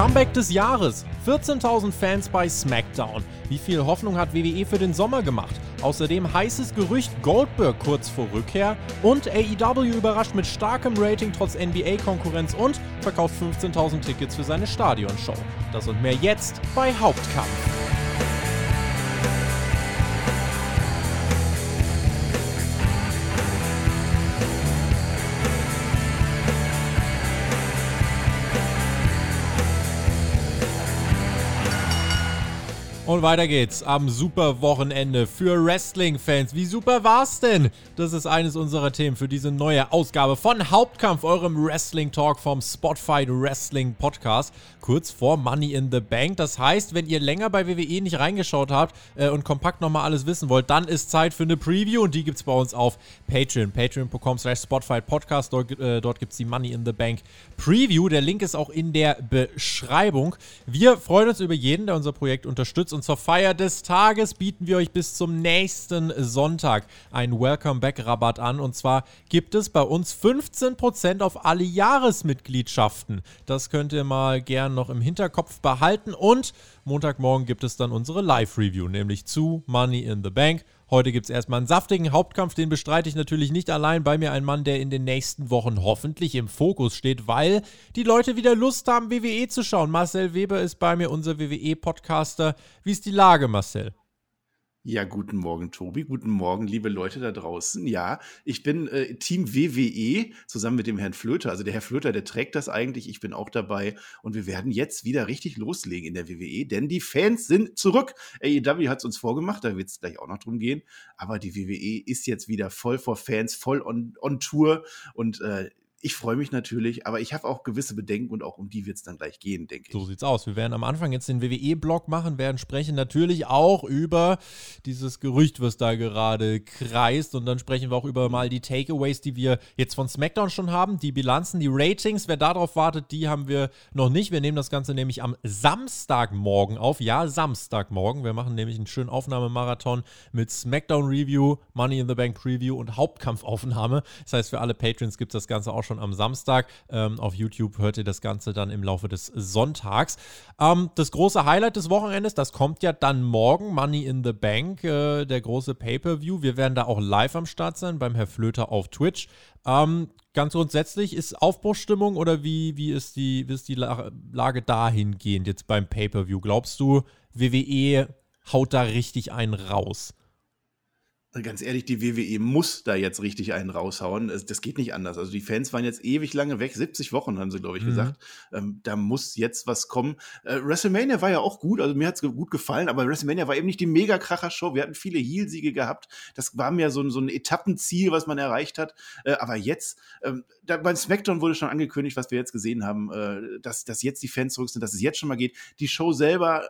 Comeback des Jahres. 14.000 Fans bei SmackDown. Wie viel Hoffnung hat WWE für den Sommer gemacht? Außerdem heißes Gerücht Goldberg kurz vor Rückkehr. Und AEW überrascht mit starkem Rating trotz NBA-Konkurrenz und verkauft 15.000 Tickets für seine Stadionshow. Das und mehr jetzt bei Hauptkampf. Und weiter geht's am super Wochenende für Wrestling-Fans. Wie super war's denn? Das ist eines unserer Themen für diese neue Ausgabe von Hauptkampf, eurem Wrestling-Talk vom Spotfight Wrestling Podcast, kurz vor Money in the Bank. Das heißt, wenn ihr länger bei WWE nicht reingeschaut habt äh, und kompakt nochmal alles wissen wollt, dann ist Zeit für eine Preview und die gibt's bei uns auf Patreon. Patreon.com slash Spotfight Podcast. Dort, äh, dort gibt's die Money in the Bank Preview. Der Link ist auch in der Beschreibung. Wir freuen uns über jeden, der unser Projekt unterstützt und zur Feier des Tages bieten wir euch bis zum nächsten Sonntag einen Welcome Back Rabatt an. Und zwar gibt es bei uns 15% auf alle Jahresmitgliedschaften. Das könnt ihr mal gern noch im Hinterkopf behalten. Und Montagmorgen gibt es dann unsere Live-Review, nämlich zu Money in the Bank. Heute gibt es erstmal einen saftigen Hauptkampf, den bestreite ich natürlich nicht allein. Bei mir ein Mann, der in den nächsten Wochen hoffentlich im Fokus steht, weil die Leute wieder Lust haben, WWE zu schauen. Marcel Weber ist bei mir, unser WWE-Podcaster. Wie ist die Lage, Marcel? Ja, guten Morgen, Tobi. Guten Morgen, liebe Leute da draußen. Ja, ich bin äh, Team WWE zusammen mit dem Herrn Flöter. Also der Herr Flöter, der trägt das eigentlich. Ich bin auch dabei. Und wir werden jetzt wieder richtig loslegen in der WWE, denn die Fans sind zurück. AEW hat es uns vorgemacht, da wird es gleich auch noch drum gehen. Aber die WWE ist jetzt wieder voll vor Fans, voll on, on Tour. Und äh, ich freue mich natürlich, aber ich habe auch gewisse Bedenken und auch um die wird es dann gleich gehen, denke ich. So sieht's aus. Wir werden am Anfang jetzt den WWE-Blog machen, werden sprechen natürlich auch über dieses Gerücht, was da gerade kreist. Und dann sprechen wir auch über mal die Takeaways, die wir jetzt von SmackDown schon haben, die Bilanzen, die Ratings. Wer darauf wartet, die haben wir noch nicht. Wir nehmen das Ganze nämlich am Samstagmorgen auf. Ja, Samstagmorgen. Wir machen nämlich einen schönen Aufnahmemarathon mit SmackDown Review, Money in the Bank Preview und Hauptkampfaufnahme. Das heißt, für alle Patrons gibt es das Ganze auch schon schon am Samstag. Ähm, auf YouTube hört ihr das Ganze dann im Laufe des Sonntags. Ähm, das große Highlight des Wochenendes, das kommt ja dann morgen, Money in the Bank, äh, der große Pay-Per-View. Wir werden da auch live am Start sein beim Herr Flöter auf Twitch. Ähm, ganz grundsätzlich, ist Aufbruchstimmung oder wie, wie, ist die, wie ist die Lage dahingehend jetzt beim Pay-Per-View? Glaubst du, WWE haut da richtig einen raus? Ganz ehrlich, die WWE muss da jetzt richtig einen raushauen. Das geht nicht anders. Also die Fans waren jetzt ewig lange weg, 70 Wochen haben sie, glaube ich, mhm. gesagt. Ähm, da muss jetzt was kommen. Äh, WrestleMania war ja auch gut, also mir hat es gut gefallen, aber WrestleMania war eben nicht die Mega-Kracher-Show. Wir hatten viele Heel-Siege gehabt. Das war mehr so, so ein Etappenziel, was man erreicht hat. Äh, aber jetzt, ähm, da, beim SmackDown wurde schon angekündigt, was wir jetzt gesehen haben, äh, dass, dass jetzt die Fans zurück sind, dass es jetzt schon mal geht. Die Show selber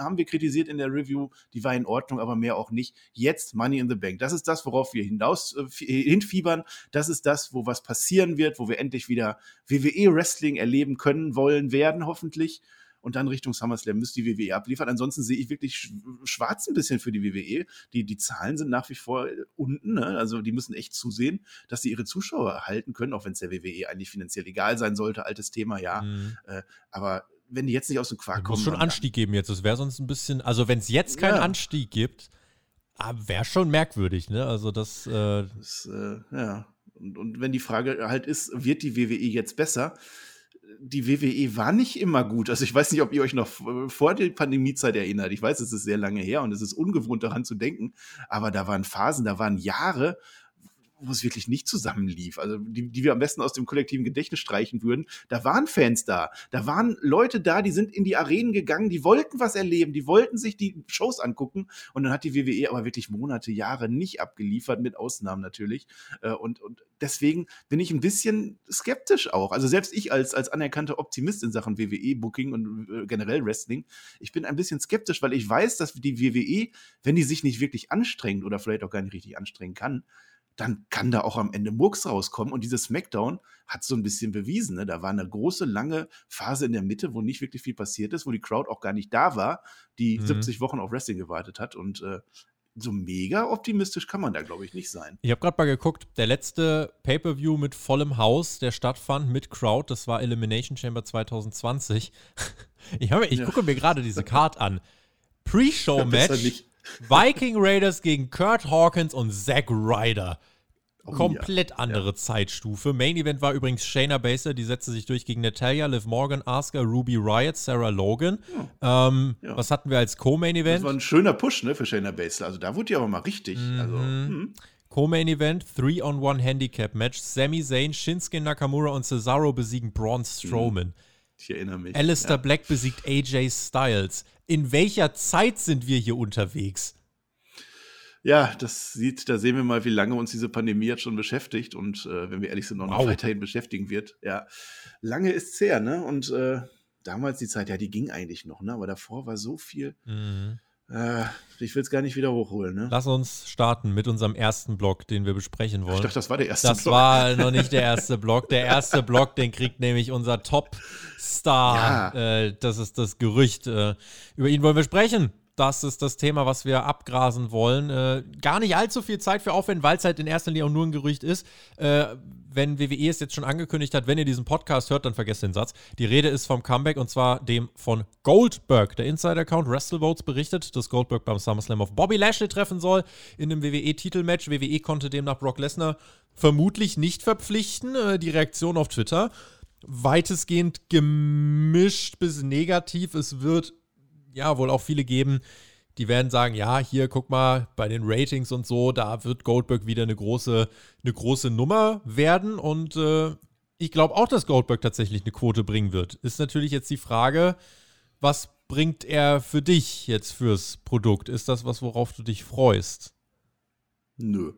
haben wir kritisiert in der Review, die war in Ordnung, aber mehr auch nicht. Jetzt Money in the Bank. Das ist das, worauf wir hinaus äh, hinfiebern. Das ist das, wo was passieren wird, wo wir endlich wieder WWE Wrestling erleben können, wollen, werden hoffentlich. Und dann Richtung SummerSlam müsste die WWE abliefern. Ansonsten sehe ich wirklich schwarz ein bisschen für die WWE. Die, die Zahlen sind nach wie vor äh, unten. Ne? Also die müssen echt zusehen, dass sie ihre Zuschauer halten können, auch wenn es der WWE eigentlich finanziell egal sein sollte. Altes Thema, ja. Mhm. Äh, aber wenn die jetzt nicht aus dem Quark kommen. Es muss schon Anstieg geben jetzt. Das wäre sonst ein bisschen, also wenn es jetzt keinen ja. Anstieg gibt, ah, wäre schon merkwürdig, ne? Also das. Äh das äh, ja. Und, und wenn die Frage halt ist, wird die WWE jetzt besser? Die WWE war nicht immer gut. Also ich weiß nicht, ob ihr euch noch vor der Pandemiezeit erinnert. Ich weiß, es ist sehr lange her und es ist ungewohnt daran zu denken. Aber da waren Phasen, da waren Jahre, wo es wirklich nicht zusammenlief, also die, die wir am besten aus dem kollektiven Gedächtnis streichen würden, da waren Fans da, da waren Leute da, die sind in die Arenen gegangen, die wollten was erleben, die wollten sich die Shows angucken. Und dann hat die WWE aber wirklich Monate, Jahre nicht abgeliefert, mit Ausnahmen natürlich. Äh, und, und deswegen bin ich ein bisschen skeptisch auch, also selbst ich als, als anerkannter Optimist in Sachen WWE-Booking und äh, generell Wrestling, ich bin ein bisschen skeptisch, weil ich weiß, dass die WWE, wenn die sich nicht wirklich anstrengt oder vielleicht auch gar nicht richtig anstrengen kann, dann kann da auch am Ende Murks rauskommen. Und dieses Smackdown hat so ein bisschen bewiesen. Ne? Da war eine große, lange Phase in der Mitte, wo nicht wirklich viel passiert ist, wo die Crowd auch gar nicht da war, die mhm. 70 Wochen auf Wrestling gewartet hat. Und äh, so mega optimistisch kann man da, glaube ich, nicht sein. Ich habe gerade mal geguckt, der letzte Pay-Per-View mit vollem Haus, der stattfand mit Crowd, das war Elimination Chamber 2020. Ich, hab, ich ja. gucke mir gerade diese Card an. Pre-Show-Match, Viking Raiders gegen Kurt Hawkins und Zack Ryder. Oh, Komplett ja. andere ja. Zeitstufe. Main Event war übrigens Shayna Baszler, die setzte sich durch gegen Natalia, Liv Morgan, Asuka, Ruby Riot, Sarah Logan. Ja. Ähm, was hatten wir als Co-Main Event? Das war ein schöner Push ne, für Shayna Baszler. Also da wurde die aber mal richtig. Mhm. Also, hm. Co-Main Event, 3-on-1 Handicap Match. Sami Zayn, Shinsuke Nakamura und Cesaro besiegen Braun Strowman. Mhm. Ich erinnere mich. Alistair Black besiegt AJ Styles. In welcher Zeit sind wir hier unterwegs? Ja, das sieht, da sehen wir mal, wie lange uns diese Pandemie jetzt schon beschäftigt und äh, wenn wir ehrlich sind, noch, wow. weiterhin beschäftigen wird. Ja, lange ist es her, ne? Und äh, damals die Zeit, ja, die ging eigentlich noch, ne? Aber davor war so viel. Mhm. Äh, ich will es gar nicht wieder hochholen, ne? Lass uns starten mit unserem ersten Block, den wir besprechen wollen. Ich dachte, das war der erste das Block. Das war noch nicht der erste Block. Der erste Block, den kriegt nämlich unser Top-Star. Ja. Äh, das ist das Gerücht. Äh, über ihn wollen wir sprechen das ist das Thema, was wir abgrasen wollen. Äh, gar nicht allzu viel Zeit für aufwenden, weil es halt in erster Linie auch nur ein Gerücht ist. Äh, wenn WWE es jetzt schon angekündigt hat, wenn ihr diesen Podcast hört, dann vergesst den Satz. Die Rede ist vom Comeback und zwar dem von Goldberg. Der Insider-Account WrestleVotes berichtet, dass Goldberg beim SummerSlam auf Bobby Lashley treffen soll in einem WWE-Titelmatch. WWE konnte demnach Brock Lesnar vermutlich nicht verpflichten. Äh, die Reaktion auf Twitter weitestgehend gemischt bis negativ. Es wird ja wohl auch viele geben, die werden sagen, ja, hier guck mal, bei den Ratings und so, da wird Goldberg wieder eine große, eine große Nummer werden. Und äh, ich glaube auch, dass Goldberg tatsächlich eine Quote bringen wird. Ist natürlich jetzt die Frage, was bringt er für dich jetzt fürs Produkt? Ist das was, worauf du dich freust? Nö.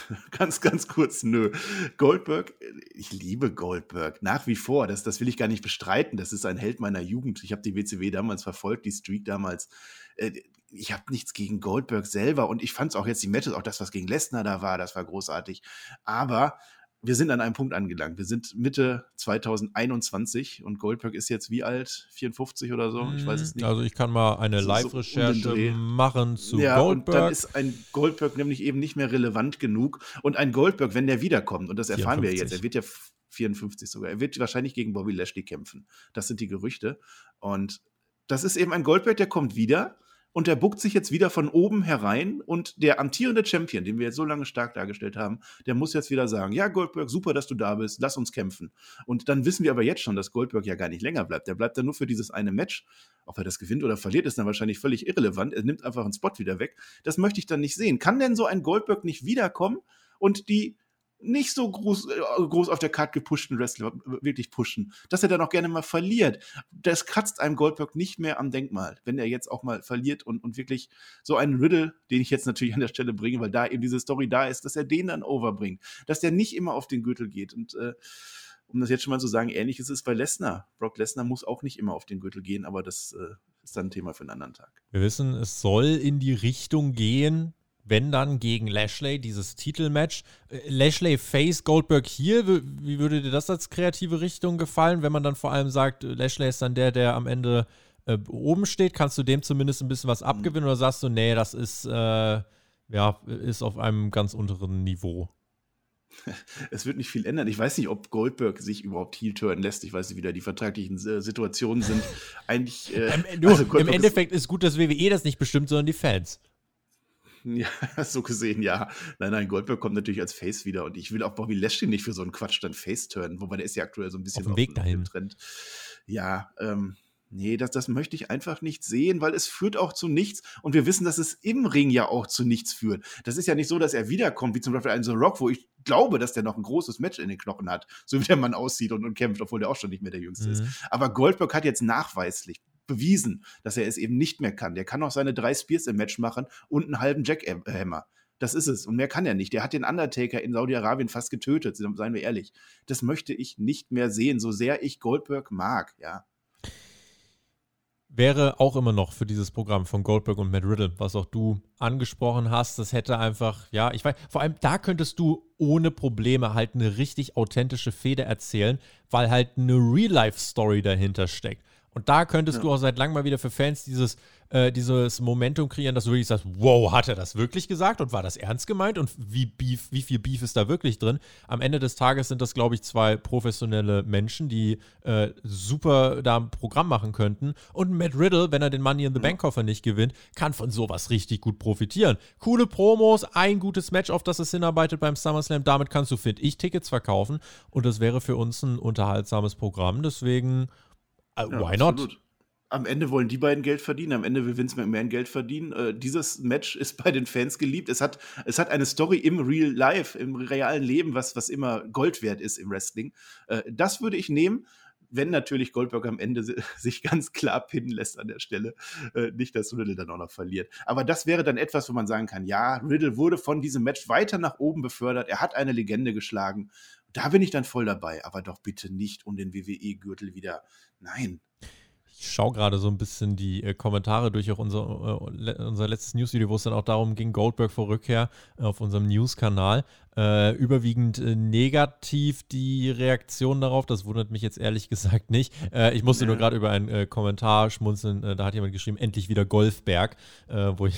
ganz, ganz kurz, nö. Goldberg, ich liebe Goldberg nach wie vor. Das, das will ich gar nicht bestreiten. Das ist ein Held meiner Jugend. Ich habe die WCW damals verfolgt, die Streak damals. Äh, ich habe nichts gegen Goldberg selber und ich fand es auch jetzt die Matches, auch das, was gegen Lesnar da war, das war großartig. Aber wir sind an einem Punkt angelangt. Wir sind Mitte 2021 und Goldberg ist jetzt wie alt? 54 oder so? Ich weiß es nicht. Also ich kann mal eine Live-Recherche so machen zu ja, Goldberg. Und dann ist ein Goldberg nämlich eben nicht mehr relevant genug. Und ein Goldberg, wenn der wiederkommt, und das erfahren 54. wir jetzt, er wird ja 54 sogar, er wird wahrscheinlich gegen Bobby Lashley kämpfen. Das sind die Gerüchte. Und das ist eben ein Goldberg, der kommt wieder und der buckt sich jetzt wieder von oben herein und der amtierende Champion, den wir jetzt so lange stark dargestellt haben, der muss jetzt wieder sagen, ja Goldberg, super, dass du da bist, lass uns kämpfen. Und dann wissen wir aber jetzt schon, dass Goldberg ja gar nicht länger bleibt. Der bleibt dann nur für dieses eine Match. Ob er das gewinnt oder verliert, ist dann wahrscheinlich völlig irrelevant. Er nimmt einfach einen Spot wieder weg. Das möchte ich dann nicht sehen. Kann denn so ein Goldberg nicht wiederkommen und die nicht so groß, äh, groß auf der Karte gepushten Wrestler wirklich pushen, dass er dann auch gerne mal verliert. Das kratzt einem Goldberg nicht mehr am Denkmal, wenn er jetzt auch mal verliert und, und wirklich so einen Riddle, den ich jetzt natürlich an der Stelle bringe, weil da eben diese Story da ist, dass er den dann overbringt, dass der nicht immer auf den Gürtel geht und äh, um das jetzt schon mal zu sagen, ähnlich ist es bei Lesnar. Brock Lesnar muss auch nicht immer auf den Gürtel gehen, aber das äh, ist dann ein Thema für einen anderen Tag. Wir wissen, es soll in die Richtung gehen, wenn dann gegen Lashley, dieses Titelmatch. Äh, Lashley Face Goldberg hier, wie würde dir das als kreative Richtung gefallen, wenn man dann vor allem sagt, Lashley ist dann der, der am Ende äh, oben steht? Kannst du dem zumindest ein bisschen was mhm. abgewinnen oder sagst du, nee, das ist, äh, ja, ist auf einem ganz unteren Niveau? Es wird nicht viel ändern. Ich weiß nicht, ob Goldberg sich überhaupt heel turnen lässt. Ich weiß nicht, wie da die vertraglichen äh, Situationen sind. Eigentlich. Äh, Im, du, also Im Endeffekt ist gut, dass WWE das nicht bestimmt, sondern die Fans. Ja, so gesehen, ja. Nein, nein, Goldberg kommt natürlich als Face wieder und ich will auch Bobby Lashley nicht für so einen Quatsch dann Face turnen, wobei der ist ja aktuell so ein bisschen auf dem Weg dahin. Trend. Ja, ähm, nee, das, das möchte ich einfach nicht sehen, weil es führt auch zu nichts und wir wissen, dass es im Ring ja auch zu nichts führt. Das ist ja nicht so, dass er wiederkommt, wie zum Beispiel ein The Rock, wo ich glaube, dass der noch ein großes Match in den Knochen hat, so wie der Mann aussieht und, und kämpft, obwohl der auch schon nicht mehr der Jüngste mhm. ist. Aber Goldberg hat jetzt nachweislich bewiesen, dass er es eben nicht mehr kann. Der kann auch seine drei Spears im Match machen und einen halben Jackhammer. Das ist es. Und mehr kann er nicht. Der hat den Undertaker in Saudi-Arabien fast getötet, seien wir ehrlich. Das möchte ich nicht mehr sehen, so sehr ich Goldberg mag, ja. Wäre auch immer noch für dieses Programm von Goldberg und Matt Riddle, was auch du angesprochen hast. Das hätte einfach, ja, ich weiß, vor allem da könntest du ohne Probleme halt eine richtig authentische Feder erzählen, weil halt eine Real-Life-Story dahinter steckt. Und da könntest ja. du auch seit langem mal wieder für Fans dieses, äh, dieses Momentum kreieren, dass du wirklich sagst, wow, hat er das wirklich gesagt und war das ernst gemeint und wie, Beef, wie viel Beef ist da wirklich drin? Am Ende des Tages sind das, glaube ich, zwei professionelle Menschen, die äh, super da ein Programm machen könnten. Und Matt Riddle, wenn er den Money in the Bank Koffer nicht gewinnt, kann von sowas richtig gut profitieren. Coole Promos, ein gutes Match, auf das es hinarbeitet beim SummerSlam. Damit kannst du, finde ich, Tickets verkaufen und das wäre für uns ein unterhaltsames Programm. Deswegen, uh, why ja, not? am Ende wollen die beiden Geld verdienen, am Ende will Vince McMahon Geld verdienen. Äh, dieses Match ist bei den Fans geliebt. Es hat, es hat eine Story im Real Life, im realen Leben, was, was immer Gold wert ist im Wrestling. Äh, das würde ich nehmen, wenn natürlich Goldberg am Ende sich ganz klar pinnen lässt an der Stelle. Äh, nicht, dass Riddle dann auch noch verliert. Aber das wäre dann etwas, wo man sagen kann, ja, Riddle wurde von diesem Match weiter nach oben befördert. Er hat eine Legende geschlagen. Da bin ich dann voll dabei. Aber doch bitte nicht um den WWE-Gürtel wieder. Nein, ich schaue gerade so ein bisschen die äh, Kommentare durch auch unser, äh, unser letztes Newsvideo, wo es dann auch darum ging, Goldberg vor Rückkehr äh, auf unserem News-Kanal. Äh, überwiegend äh, negativ die Reaktion darauf. Das wundert mich jetzt ehrlich gesagt nicht. Äh, ich musste ja. nur gerade über einen Kommentar schmunzeln. Da hat jemand geschrieben, endlich wieder Golfberg. wo ich,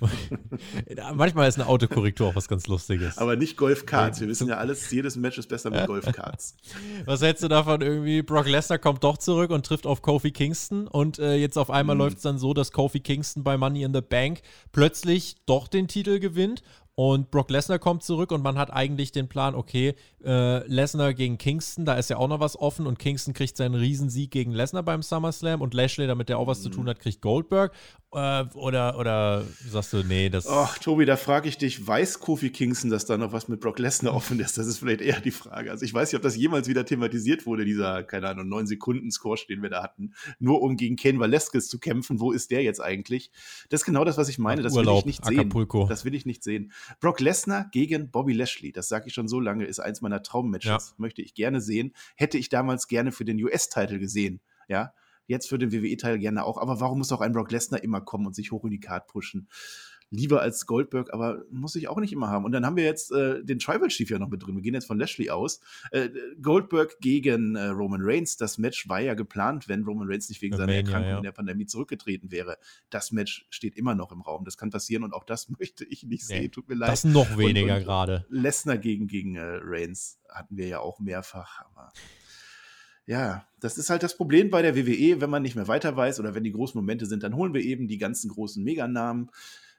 wo ich manchmal ist eine Autokorrektur auch was ganz Lustiges. Aber nicht Golfkarts. Wir wissen ja alles, jedes Match ist besser mit Golfkarts. was hältst du davon irgendwie? Brock Lesnar kommt doch zurück und trifft auf Kofi Kingston. Und jetzt auf einmal mhm. läuft es dann so, dass Kofi Kingston bei Money in the Bank plötzlich doch den Titel gewinnt und Brock Lesnar kommt zurück und man hat eigentlich den Plan, okay, äh, Lesnar gegen Kingston, da ist ja auch noch was offen und Kingston kriegt seinen Riesensieg gegen Lesnar beim SummerSlam und Lashley, damit der auch was mhm. zu tun hat, kriegt Goldberg. Äh, oder, oder sagst du, nee, das. Ach, Tobi, da frage ich dich, weiß Kofi Kingston, dass da noch was mit Brock Lesnar offen ist? Das ist vielleicht eher die Frage. Also ich weiß nicht, ob das jemals wieder thematisiert wurde, dieser, keine Ahnung, 9 Sekunden Score, den wir da hatten, nur um gegen Ken Velasquez zu kämpfen. Wo ist der jetzt eigentlich? Das ist genau das, was ich meine. Das Urlaub, will ich nicht Acapulco. sehen. Das will ich nicht sehen. Brock Lesnar gegen Bobby Lashley, das sage ich schon so lange, ist eins meiner Traummatches. Ja. Möchte ich gerne sehen. Hätte ich damals gerne für den US-Titel gesehen. Ja, Jetzt für den WWE-Teil gerne auch. Aber warum muss auch ein Brock Lesnar immer kommen und sich hoch in die Card pushen? Lieber als Goldberg, aber muss ich auch nicht immer haben. Und dann haben wir jetzt äh, den Tribal Chief ja noch mit drin. Wir gehen jetzt von Lashley aus. Äh, Goldberg gegen äh, Roman Reigns. Das Match war ja geplant, wenn Roman Reigns nicht wegen seiner Erkrankung ja. in der Pandemie zurückgetreten wäre. Das Match steht immer noch im Raum. Das kann passieren und auch das möchte ich nicht nee, sehen. Tut mir leid. Das noch weniger gerade. Lesnar gegen, gegen äh, Reigns hatten wir ja auch mehrfach. Aber ja, das ist halt das Problem bei der WWE, wenn man nicht mehr weiter weiß oder wenn die großen Momente sind, dann holen wir eben die ganzen großen Meganamen.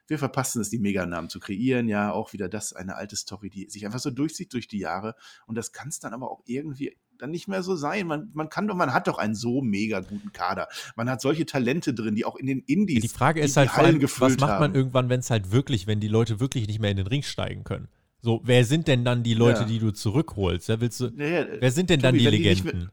Wir verpassen es, die Meganamen zu kreieren. Ja, auch wieder das, eine alte Story, die sich einfach so durchzieht durch die Jahre. Und das kann es dann aber auch irgendwie dann nicht mehr so sein. Man, man kann doch, man hat doch einen so mega guten Kader. Man hat solche Talente drin, die auch in den Indies. Die Frage ist die halt, vor allem, was macht man haben. irgendwann, wenn es halt wirklich, wenn die Leute wirklich nicht mehr in den Ring steigen können? So, wer sind denn dann die Leute, ja. die du zurückholst? Ja, willst du, ja, ja, wer sind denn Tobi, dann die Legenden?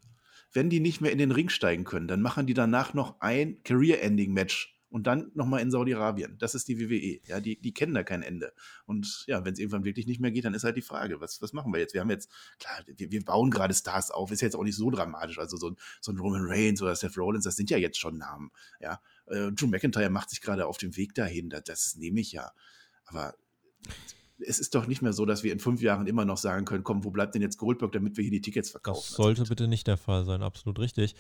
wenn die nicht mehr in den Ring steigen können, dann machen die danach noch ein Career-Ending-Match und dann nochmal in Saudi-Arabien. Das ist die WWE. Ja, die, die kennen da kein Ende. Und ja, wenn es irgendwann wirklich nicht mehr geht, dann ist halt die Frage, was, was machen wir jetzt? Wir haben jetzt, klar, wir, wir bauen gerade Stars auf, ist jetzt auch nicht so dramatisch. Also so, so ein Roman Reigns oder Seth Rollins, das sind ja jetzt schon Namen. Ja, äh, Drew McIntyre macht sich gerade auf dem Weg dahin. Das, das nehme ich ja. Aber es ist doch nicht mehr so, dass wir in fünf Jahren immer noch sagen können, komm, wo bleibt denn jetzt Goldberg, damit wir hier die Tickets verkaufen? Das sollte bitte nicht der Fall sein, absolut richtig.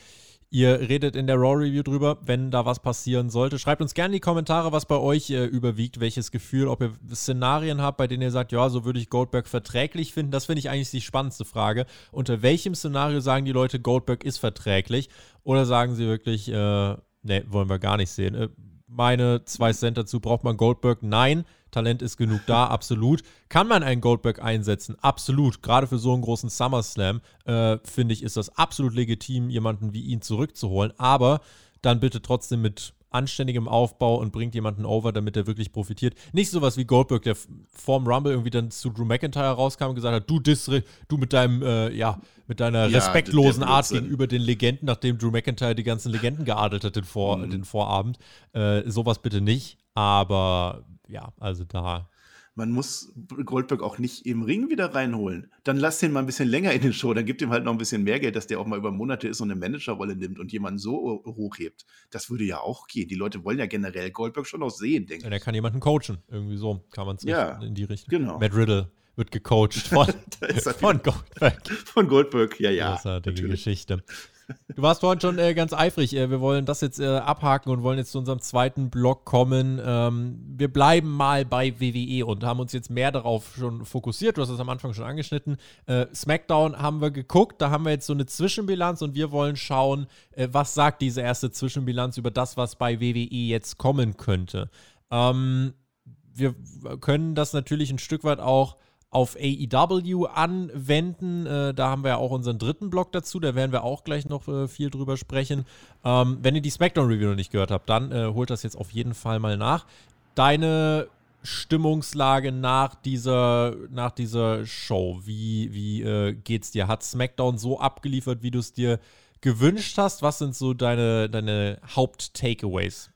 Ihr redet in der Raw Review drüber, wenn da was passieren sollte. Schreibt uns gerne in die Kommentare, was bei euch äh, überwiegt, welches Gefühl, ob ihr Szenarien habt, bei denen ihr sagt, ja, so würde ich Goldberg verträglich finden. Das finde ich eigentlich die spannendste Frage. Unter welchem Szenario sagen die Leute, Goldberg ist verträglich? Oder sagen sie wirklich, äh, ne, wollen wir gar nicht sehen? Äh, meine zwei Cent dazu, braucht man Goldberg? Nein. Talent ist genug da, absolut. Kann man einen Goldberg einsetzen? Absolut. Gerade für so einen großen SummerSlam, äh, finde ich, ist das absolut legitim, jemanden wie ihn zurückzuholen. Aber dann bitte trotzdem mit anständigem Aufbau und bringt jemanden over, damit er wirklich profitiert. Nicht sowas wie Goldberg, der vorm Rumble irgendwie dann zu Drew McIntyre rauskam und gesagt hat, du Disre, du mit deinem, äh, ja, mit deiner ja, respektlosen Art gegenüber den Legenden, nachdem Drew McIntyre die ganzen Legenden geadelt hat den, Vor mhm. den Vorabend. Äh, sowas bitte nicht. Aber ja, also da. Man muss Goldberg auch nicht im Ring wieder reinholen. Dann lass den mal ein bisschen länger in den Show. Dann gibt ihm halt noch ein bisschen mehr Geld, dass der auch mal über Monate ist und eine Managerrolle nimmt und jemanden so hochhebt. Das würde ja auch gehen. Die Leute wollen ja generell Goldberg schon noch sehen, denke ich. Ja, der kann jemanden coachen. Irgendwie so kann man es ja, in die Richtung. Genau. Matt Riddle wird gecoacht von, von Goldberg. Von Goldberg, ja, ja. Großartige natürlich. Geschichte. Du warst vorhin schon äh, ganz eifrig. Äh, wir wollen das jetzt äh, abhaken und wollen jetzt zu unserem zweiten Block kommen. Ähm, wir bleiben mal bei WWE und haben uns jetzt mehr darauf schon fokussiert. Du hast es am Anfang schon angeschnitten. Äh, SmackDown haben wir geguckt. Da haben wir jetzt so eine Zwischenbilanz und wir wollen schauen, äh, was sagt diese erste Zwischenbilanz über das, was bei WWE jetzt kommen könnte. Ähm, wir können das natürlich ein Stück weit auch auf AEW anwenden. Äh, da haben wir ja auch unseren dritten Blog dazu, da werden wir auch gleich noch äh, viel drüber sprechen. Ähm, wenn ihr die SmackDown-Review noch nicht gehört habt, dann äh, holt das jetzt auf jeden Fall mal nach. Deine Stimmungslage nach dieser, nach dieser Show, wie, wie äh, geht's dir? Hat SmackDown so abgeliefert, wie du es dir gewünscht hast? Was sind so deine, deine Haupt-Takeaways?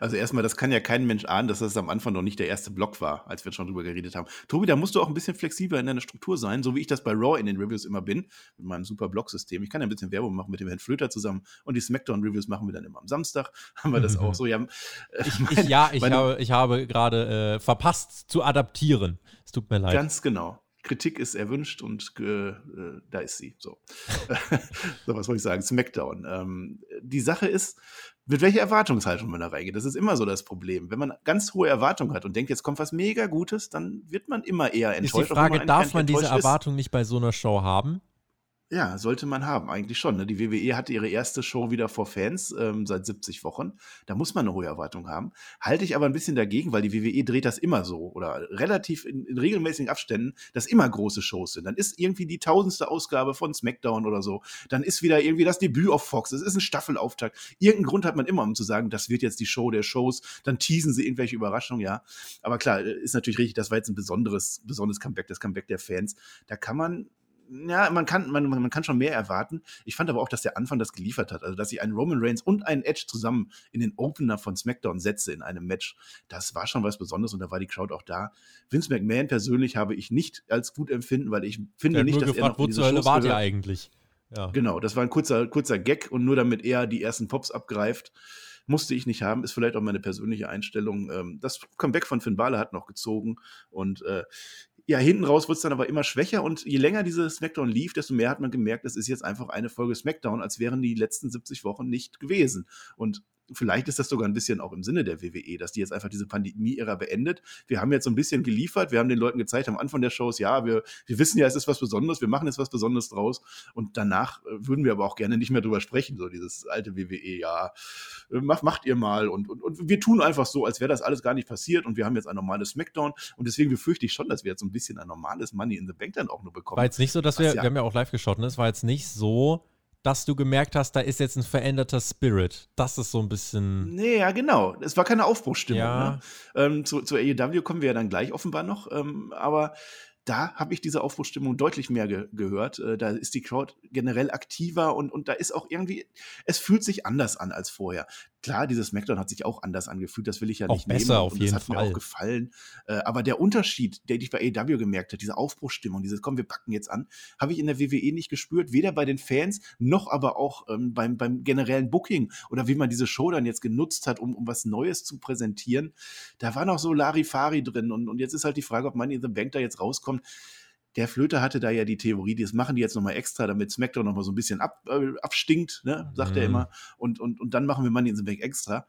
Also erstmal, das kann ja kein Mensch ahnen, dass das am Anfang noch nicht der erste Block war, als wir schon drüber geredet haben. Tobi, da musst du auch ein bisschen flexibler in deiner Struktur sein, so wie ich das bei Raw in den Reviews immer bin, mit meinem super Blog-System. Ich kann ja ein bisschen Werbung machen mit dem Herrn Flöter zusammen und die Smackdown-Reviews machen wir dann immer am Samstag. Haben wir das auch so? Ja, äh, ich, mein, ich, ja, ich habe, ich habe gerade äh, verpasst zu adaptieren. Es tut mir leid. Ganz genau. Kritik ist erwünscht und äh, äh da ist sie. So. so, was soll ich sagen? Smackdown. Ähm, die Sache ist, mit welcher Erwartungshaltung man da reingeht. Das ist immer so das Problem. Wenn man ganz hohe Erwartungen hat und denkt, jetzt kommt was mega Gutes, dann wird man immer eher enttäuscht. Ist die Frage, darf man diese Erwartung nicht bei so einer Show haben? Ja, sollte man haben, eigentlich schon. Ne? Die WWE hatte ihre erste Show wieder vor Fans ähm, seit 70 Wochen. Da muss man eine hohe Erwartung haben. Halte ich aber ein bisschen dagegen, weil die WWE dreht das immer so oder relativ in, in, regelmäßigen Abständen, dass immer große Shows sind. Dann ist irgendwie die tausendste Ausgabe von SmackDown oder so. Dann ist wieder irgendwie das Debüt auf Fox. Es ist ein Staffelauftakt. Irgendeinen Grund hat man immer, um zu sagen, das wird jetzt die Show der Shows. Dann teasen sie irgendwelche Überraschungen, ja. Aber klar, ist natürlich richtig, das war jetzt ein besonderes, besonderes Comeback, das Comeback der Fans. Da kann man ja, man kann, man, man kann schon mehr erwarten. Ich fand aber auch, dass der Anfang das geliefert hat. Also, dass ich einen Roman Reigns und einen Edge zusammen in den Opener von SmackDown setze in einem Match, das war schon was Besonderes und da war die Crowd auch da. Vince McMahon persönlich habe ich nicht als gut empfinden, weil ich finde der nicht, dass gefragt, er noch wo zur Hölle war ihr eigentlich? Ja. Genau, das war ein kurzer, kurzer Gag und nur damit er die ersten Pops abgreift musste ich nicht haben, ist vielleicht auch meine persönliche Einstellung. Ähm, das Comeback von Finn Balor hat noch gezogen und äh, ja, hinten raus wurde es dann aber immer schwächer und je länger diese Smackdown lief, desto mehr hat man gemerkt, es ist jetzt einfach eine Folge Smackdown, als wären die letzten 70 Wochen nicht gewesen. Und vielleicht ist das sogar ein bisschen auch im Sinne der WWE, dass die jetzt einfach diese Pandemie-Ära beendet. Wir haben jetzt so ein bisschen geliefert, wir haben den Leuten gezeigt am Anfang der Shows, ja, wir, wir wissen ja, es ist was Besonderes, wir machen jetzt was Besonderes draus und danach äh, würden wir aber auch gerne nicht mehr drüber sprechen, so dieses alte WWE, ja, äh, macht, macht ihr mal und, und, und wir tun einfach so, als wäre das alles gar nicht passiert und wir haben jetzt ein normales Smackdown und deswegen befürchte ich schon, dass wir jetzt so ein bisschen ein normales Money in the Bank dann auch nur bekommen. War jetzt nicht so, dass wir, ja, wir haben ja auch live geschaut, ne? es war jetzt nicht so, dass du gemerkt hast, da ist jetzt ein veränderter Spirit. Das ist so ein bisschen. Nee, ja, genau. Es war keine Aufbruchstimmung. Ja. Ne? Ähm, zu, zu AEW kommen wir ja dann gleich offenbar noch. Ähm, aber da habe ich diese Aufbruchstimmung deutlich mehr ge gehört. Äh, da ist die Crowd generell aktiver und, und da ist auch irgendwie, es fühlt sich anders an als vorher. Klar, dieses Smackdown hat sich auch anders angefühlt, das will ich ja auch nicht besser nehmen. auf jeden das hat Fall. mir auch gefallen. Äh, aber der Unterschied, der ich bei AEW gemerkt habe, diese Aufbruchstimmung, dieses komm, wir packen jetzt an, habe ich in der WWE nicht gespürt, weder bei den Fans noch aber auch ähm, beim, beim generellen Booking oder wie man diese Show dann jetzt genutzt hat, um, um was Neues zu präsentieren. Da war noch so Larifari drin und, und jetzt ist halt die Frage, ob Money in the Bank da jetzt rauskommt der Flöter hatte da ja die Theorie, das machen die jetzt nochmal extra, damit SmackDown nochmal so ein bisschen ab, äh, abstinkt, ne, sagt mhm. er immer. Und, und, und dann machen wir Money in the Bank extra.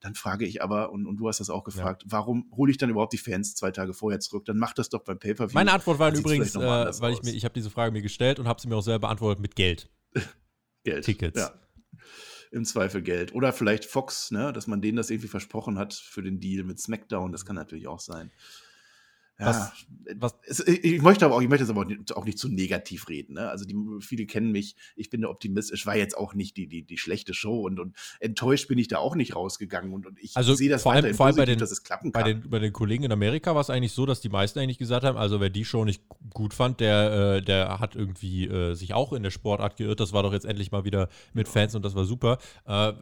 Dann frage ich aber, und, und du hast das auch gefragt, ja. warum hole ich dann überhaupt die Fans zwei Tage vorher zurück? Dann mach das doch beim Pay-Per-View. Meine Antwort war übrigens, äh, weil ich mir, ich habe diese Frage mir gestellt und habe sie mir auch selber beantwortet mit Geld. Geld. Tickets. Ja. Im Zweifel Geld. Oder vielleicht Fox, ne, dass man denen das irgendwie versprochen hat für den Deal mit SmackDown. Das kann natürlich auch sein. Ja, was, was ich möchte aber auch, ich möchte jetzt aber auch nicht zu negativ reden. Ne? Also die, viele kennen mich, ich bin der Optimist. Es war jetzt auch nicht die, die, die schlechte Show und, und enttäuscht bin ich da auch nicht rausgegangen und, und ich also sehe das vor allem, vor allem bei den, dass es klappen kann. Bei den, bei den Kollegen in Amerika war es eigentlich so, dass die meisten eigentlich gesagt haben, also wer die Show nicht gut fand, der, äh, der hat irgendwie äh, sich auch in der Sportart geirrt. Das war doch jetzt endlich mal wieder mit Fans und das war super. Äh,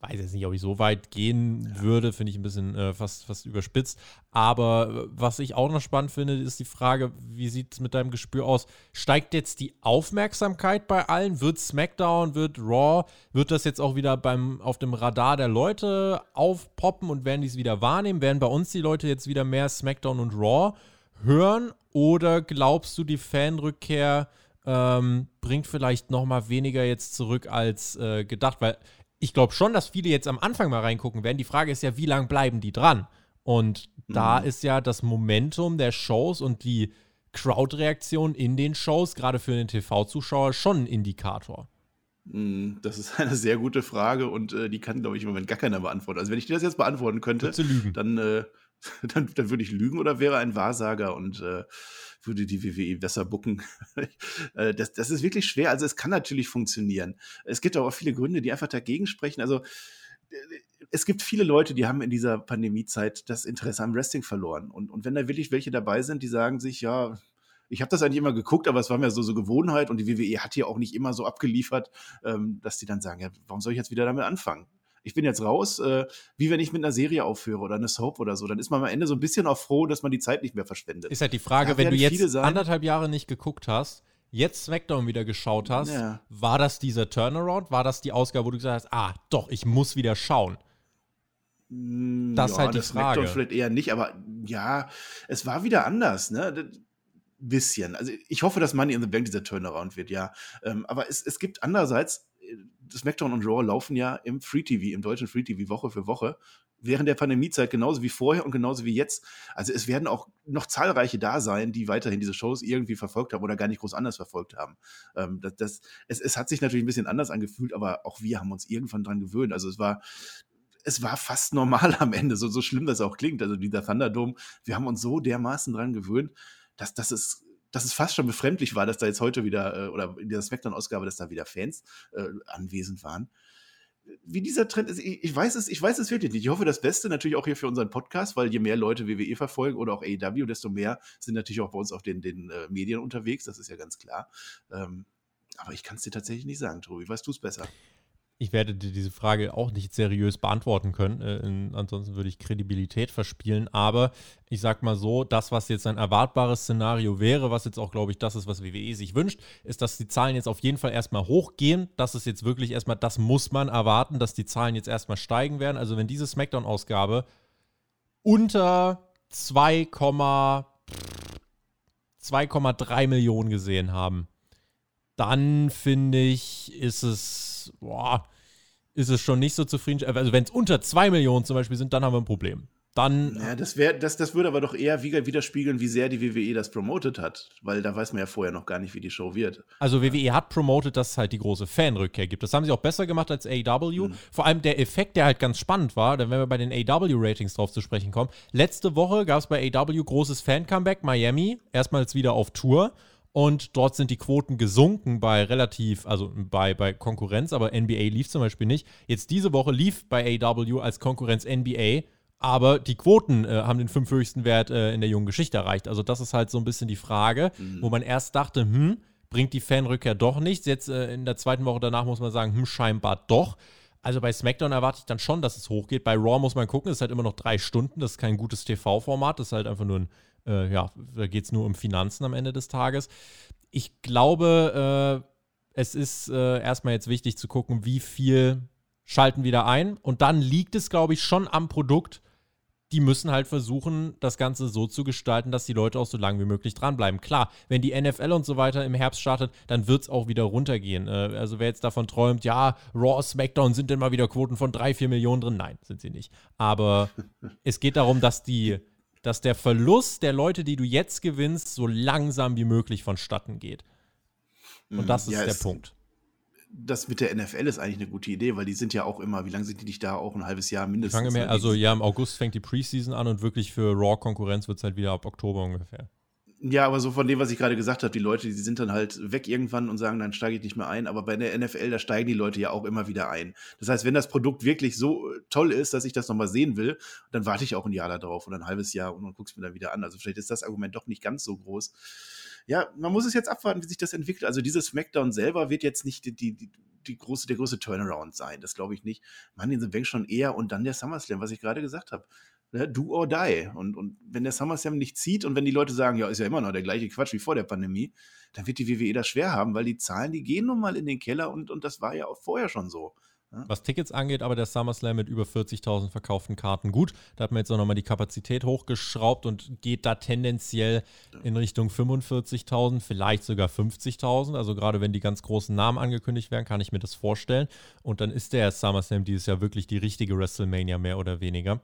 weiß jetzt nicht, ob ich so weit gehen ja. würde, finde ich ein bisschen äh, fast, fast überspitzt. Aber was ich auch noch spannend finde, ist die Frage, wie sieht es mit deinem Gespür aus? Steigt jetzt die Aufmerksamkeit bei allen? Wird SmackDown, wird Raw, wird das jetzt auch wieder beim, auf dem Radar der Leute aufpoppen und werden die es wieder wahrnehmen? Werden bei uns die Leute jetzt wieder mehr SmackDown und Raw hören? Oder glaubst du, die Fanrückkehr ähm, bringt vielleicht noch mal weniger jetzt zurück als äh, gedacht, weil ich glaube schon, dass viele jetzt am Anfang mal reingucken werden. Die Frage ist ja, wie lange bleiben die dran? Und mhm. da ist ja das Momentum der Shows und die Crowdreaktion in den Shows, gerade für den TV-Zuschauer, schon ein Indikator. Mhm, das ist eine sehr gute Frage und äh, die kann, glaube ich, im Moment gar keiner beantworten. Also, wenn ich dir das jetzt beantworten könnte, dann, äh, dann, dann würde ich lügen oder wäre ein Wahrsager und äh, würde die WWE besser bucken. Äh, das, das ist wirklich schwer. Also, es kann natürlich funktionieren. Es gibt aber auch viele Gründe, die einfach dagegen sprechen. Also, äh, es gibt viele Leute, die haben in dieser Pandemiezeit das Interesse am Wrestling verloren. Und, und wenn da wirklich welche dabei sind, die sagen sich, ja, ich habe das eigentlich immer geguckt, aber es war mir so, so Gewohnheit und die WWE hat hier auch nicht immer so abgeliefert, ähm, dass die dann sagen, ja, warum soll ich jetzt wieder damit anfangen? Ich bin jetzt raus, äh, wie wenn ich mit einer Serie aufhöre oder eine Soap oder so. Dann ist man am Ende so ein bisschen auch froh, dass man die Zeit nicht mehr verschwendet. Ist halt die Frage, wenn du jetzt anderthalb Jahre nicht geguckt hast, jetzt SmackDown wieder geschaut hast, ja. war das dieser Turnaround? War das die Ausgabe, wo du gesagt hast, ah, doch, ich muss wieder schauen? Hm, das ist ja, halt die das Frage. SmackDown vielleicht eher nicht, aber ja, es war wieder anders, ne? bisschen. Also ich hoffe, dass Money in the Bank dieser Turnaround wird, ja. Ähm, aber es, es gibt andererseits, SmackDown und Raw laufen ja im Free TV, im deutschen Free TV Woche für Woche. Während der Pandemiezeit genauso wie vorher und genauso wie jetzt. Also es werden auch noch zahlreiche da sein, die weiterhin diese Shows irgendwie verfolgt haben oder gar nicht groß anders verfolgt haben. Ähm, das, das, es, es hat sich natürlich ein bisschen anders angefühlt, aber auch wir haben uns irgendwann dran gewöhnt. Also es war, es war fast normal am Ende, so, so schlimm das auch klingt. Also dieser Thunderdome, wir haben uns so dermaßen dran gewöhnt, dass, dass, es, dass es fast schon befremdlich war, dass da jetzt heute wieder, äh, oder in dieser Smackdown-Ausgabe, dass da wieder Fans äh, anwesend waren. Wie dieser Trend ist, ich, ich, weiß es, ich weiß es wirklich nicht. Ich hoffe das Beste natürlich auch hier für unseren Podcast, weil je mehr Leute WWE verfolgen oder auch AEW, desto mehr sind natürlich auch bei uns auf den, den äh, Medien unterwegs, das ist ja ganz klar. Ähm, aber ich kann es dir tatsächlich nicht sagen, Tobi. Weißt du es besser? Ich werde dir diese Frage auch nicht seriös beantworten können. Äh, in, ansonsten würde ich Kredibilität verspielen. Aber ich sag mal so, das, was jetzt ein erwartbares Szenario wäre, was jetzt auch, glaube ich, das ist, was WWE sich wünscht, ist, dass die Zahlen jetzt auf jeden Fall erstmal hochgehen. Das ist jetzt wirklich erstmal, das muss man erwarten, dass die Zahlen jetzt erstmal steigen werden. Also wenn diese SmackDown-Ausgabe unter 2,3 Millionen gesehen haben, dann finde ich, ist es, boah, ist es schon nicht so zufrieden. Also wenn es unter 2 Millionen zum Beispiel sind, dann haben wir ein Problem. Dann. Ja, das, wär, das, das würde aber doch eher widerspiegeln, wie sehr die WWE das promotet hat. Weil da weiß man ja vorher noch gar nicht, wie die Show wird. Also WWE hat promotet, dass es halt die große Fanrückkehr gibt. Das haben sie auch besser gemacht als AEW. Mhm. Vor allem der Effekt, der halt ganz spannend war, denn wenn wir bei den AEW-Ratings drauf zu sprechen kommen. Letzte Woche gab es bei AEW großes Fan-Comeback, Miami, erstmals wieder auf Tour. Und dort sind die Quoten gesunken bei relativ, also bei, bei Konkurrenz, aber NBA lief zum Beispiel nicht. Jetzt diese Woche lief bei AW als Konkurrenz NBA, aber die Quoten äh, haben den fünfhöchsten Wert äh, in der jungen Geschichte erreicht. Also das ist halt so ein bisschen die Frage, mhm. wo man erst dachte, hm, bringt die Fanrückkehr doch nichts. Jetzt äh, in der zweiten Woche danach muss man sagen, hm, scheinbar doch. Also bei SmackDown erwarte ich dann schon, dass es hochgeht. Bei Raw muss man gucken, es ist halt immer noch drei Stunden, das ist kein gutes TV-Format, das ist halt einfach nur ein äh, ja, da geht es nur um Finanzen am Ende des Tages. Ich glaube, äh, es ist äh, erstmal jetzt wichtig zu gucken, wie viel schalten wieder ein. Und dann liegt es, glaube ich, schon am Produkt. Die müssen halt versuchen, das Ganze so zu gestalten, dass die Leute auch so lange wie möglich dranbleiben. Klar, wenn die NFL und so weiter im Herbst startet, dann wird es auch wieder runtergehen. Äh, also wer jetzt davon träumt, ja, Raw, SmackDown sind denn mal wieder Quoten von 3, 4 Millionen drin. Nein, sind sie nicht. Aber es geht darum, dass die dass der Verlust der Leute, die du jetzt gewinnst, so langsam wie möglich vonstatten geht. Und das mhm. ist ja, der Punkt. Das mit der NFL ist eigentlich eine gute Idee, weil die sind ja auch immer, wie lange sind die nicht da? Auch ein halbes Jahr mindestens. Ich fange mehr, ne? also ja, im August fängt die Preseason an und wirklich für Raw-Konkurrenz wird es halt wieder ab Oktober ungefähr. Ja, aber so von dem, was ich gerade gesagt habe, die Leute, die sind dann halt weg irgendwann und sagen, dann steige ich nicht mehr ein. Aber bei der NFL, da steigen die Leute ja auch immer wieder ein. Das heißt, wenn das Produkt wirklich so äh, toll ist, dass ich das nochmal sehen will, dann warte ich auch ein Jahr darauf oder ein halbes Jahr und dann guck's mir dann wieder an. Also vielleicht ist das Argument doch nicht ganz so groß. Ja, man muss es jetzt abwarten, wie sich das entwickelt. Also dieses Smackdown selber wird jetzt nicht die, die, die große, der große Turnaround sein. Das glaube ich nicht. Man, den Bank schon eher und dann der SummerSlam, was ich gerade gesagt habe do or die. Und, und wenn der SummerSlam nicht zieht und wenn die Leute sagen, ja, ist ja immer noch der gleiche Quatsch wie vor der Pandemie, dann wird die WWE das schwer haben, weil die Zahlen, die gehen nun mal in den Keller und, und das war ja auch vorher schon so. Was Tickets angeht, aber der SummerSlam mit über 40.000 verkauften Karten gut. Da hat man jetzt auch nochmal die Kapazität hochgeschraubt und geht da tendenziell in Richtung 45.000, vielleicht sogar 50.000. Also gerade wenn die ganz großen Namen angekündigt werden, kann ich mir das vorstellen. Und dann ist der SummerSlam dieses Jahr wirklich die richtige WrestleMania mehr oder weniger.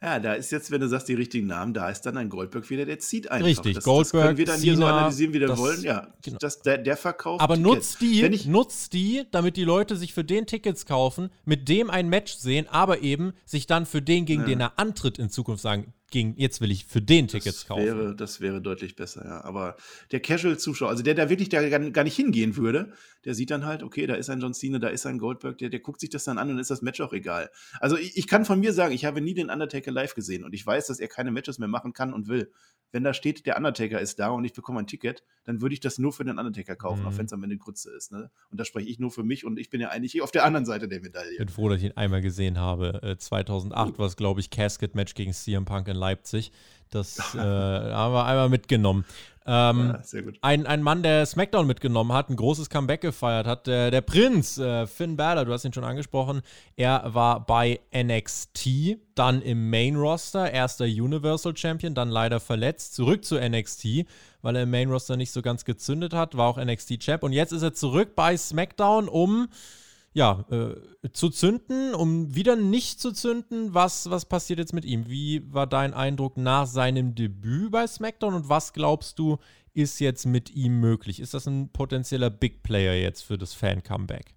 Ja, da ist jetzt, wenn du sagst, die richtigen Namen, da ist dann ein Goldberg wieder, der zieht einfach. Richtig, das, Goldberg, das können wir dann Cena, hier so analysieren, wie wir das, wollen. Ja, genau. das, der, der verkauft Aber Tickets. nutzt die, ich, nutzt die, damit die Leute sich für den Tickets kaufen, mit dem ein Match sehen, aber eben sich dann für den, gegen Ja. den er antritt, in Zukunft sagen, gegen, jetzt will ich für den Tickets das kaufen. wäre, das wäre deutlich besser, ja. Aber der Casual-Zuschauer, also der, der wirklich da gar, gar nicht hingehen würde, der sieht dann halt, okay, da ist ein John Cena, da ist ein Goldberg, der, der guckt sich das dann an und ist das Match auch egal. Also ich, ich kann von mir sagen, ich habe nie den Undertaker live gesehen und ich weiß, dass er keine Matches mehr machen kann und will. Wenn da steht, der Undertaker ist da und ich bekomme ein Ticket, dann würde ich das nur für den Undertaker kaufen, Mhm. auch wenn es am Ende Grütze ist. Ne? Und da spreche ich nur für mich und ich bin ja eigentlich auf der anderen Seite der Medaille. Ich bin froh, dass ich ihn einmal gesehen habe. Äh, 2008 war es, glaube ich, Casket-Match gegen CM Punk in Leipzig. Das äh, haben wir einmal mitgenommen. Ähm, Ja, sehr gut. ein, ein Mann, der SmackDown mitgenommen hat, ein großes Comeback gefeiert hat, der, der Prinz, äh, Finn Balor, du hast ihn schon angesprochen. Er war bei NXT, dann im Main Roster, erster Universal Champion, dann leider verletzt, zurück zu NXT, weil er im Main Roster nicht so ganz gezündet hat, war auch NXT Champ und jetzt ist er zurück bei SmackDown, um ja, äh, zu zünden, um wieder nicht zu zünden. Was, was passiert jetzt mit ihm? Wie war dein Eindruck nach seinem Debüt bei SmackDown und was glaubst du, ist jetzt mit ihm möglich? Ist das ein potenzieller Big Player jetzt für das Fan-Comeback?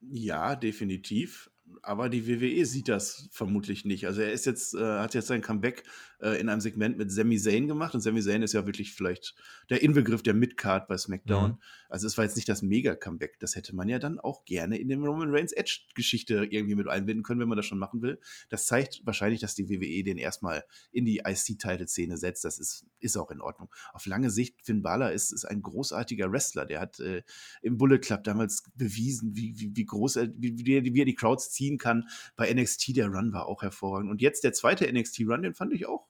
Ja, definitiv. Aber die WWE sieht das vermutlich nicht. Also er ist jetzt, äh, hat jetzt sein Comeback äh, in einem Segment mit Sami Zayn gemacht und Sami Zayn ist ja wirklich vielleicht der Inbegriff der Midcard bei SmackDown. Mhm. Also es war jetzt nicht das Mega-Comeback. Das hätte man ja dann auch gerne in dem Roman Reigns Edge-Geschichte irgendwie mit einbinden können, wenn man das schon machen will. Das zeigt wahrscheinlich, dass die WWE den erstmal in die IC-Title-Szene setzt. Das ist, ist auch in Ordnung. Auf lange Sicht, Finn Balor ist, ist ein großartiger Wrestler. Der hat äh, im Bullet Club damals bewiesen, wie, wie, wie groß er, wie, wie, er- die Crowds ziehen kann. Bei NXT der Run war auch hervorragend. Und jetzt der zweite NXT Run, den fand ich auch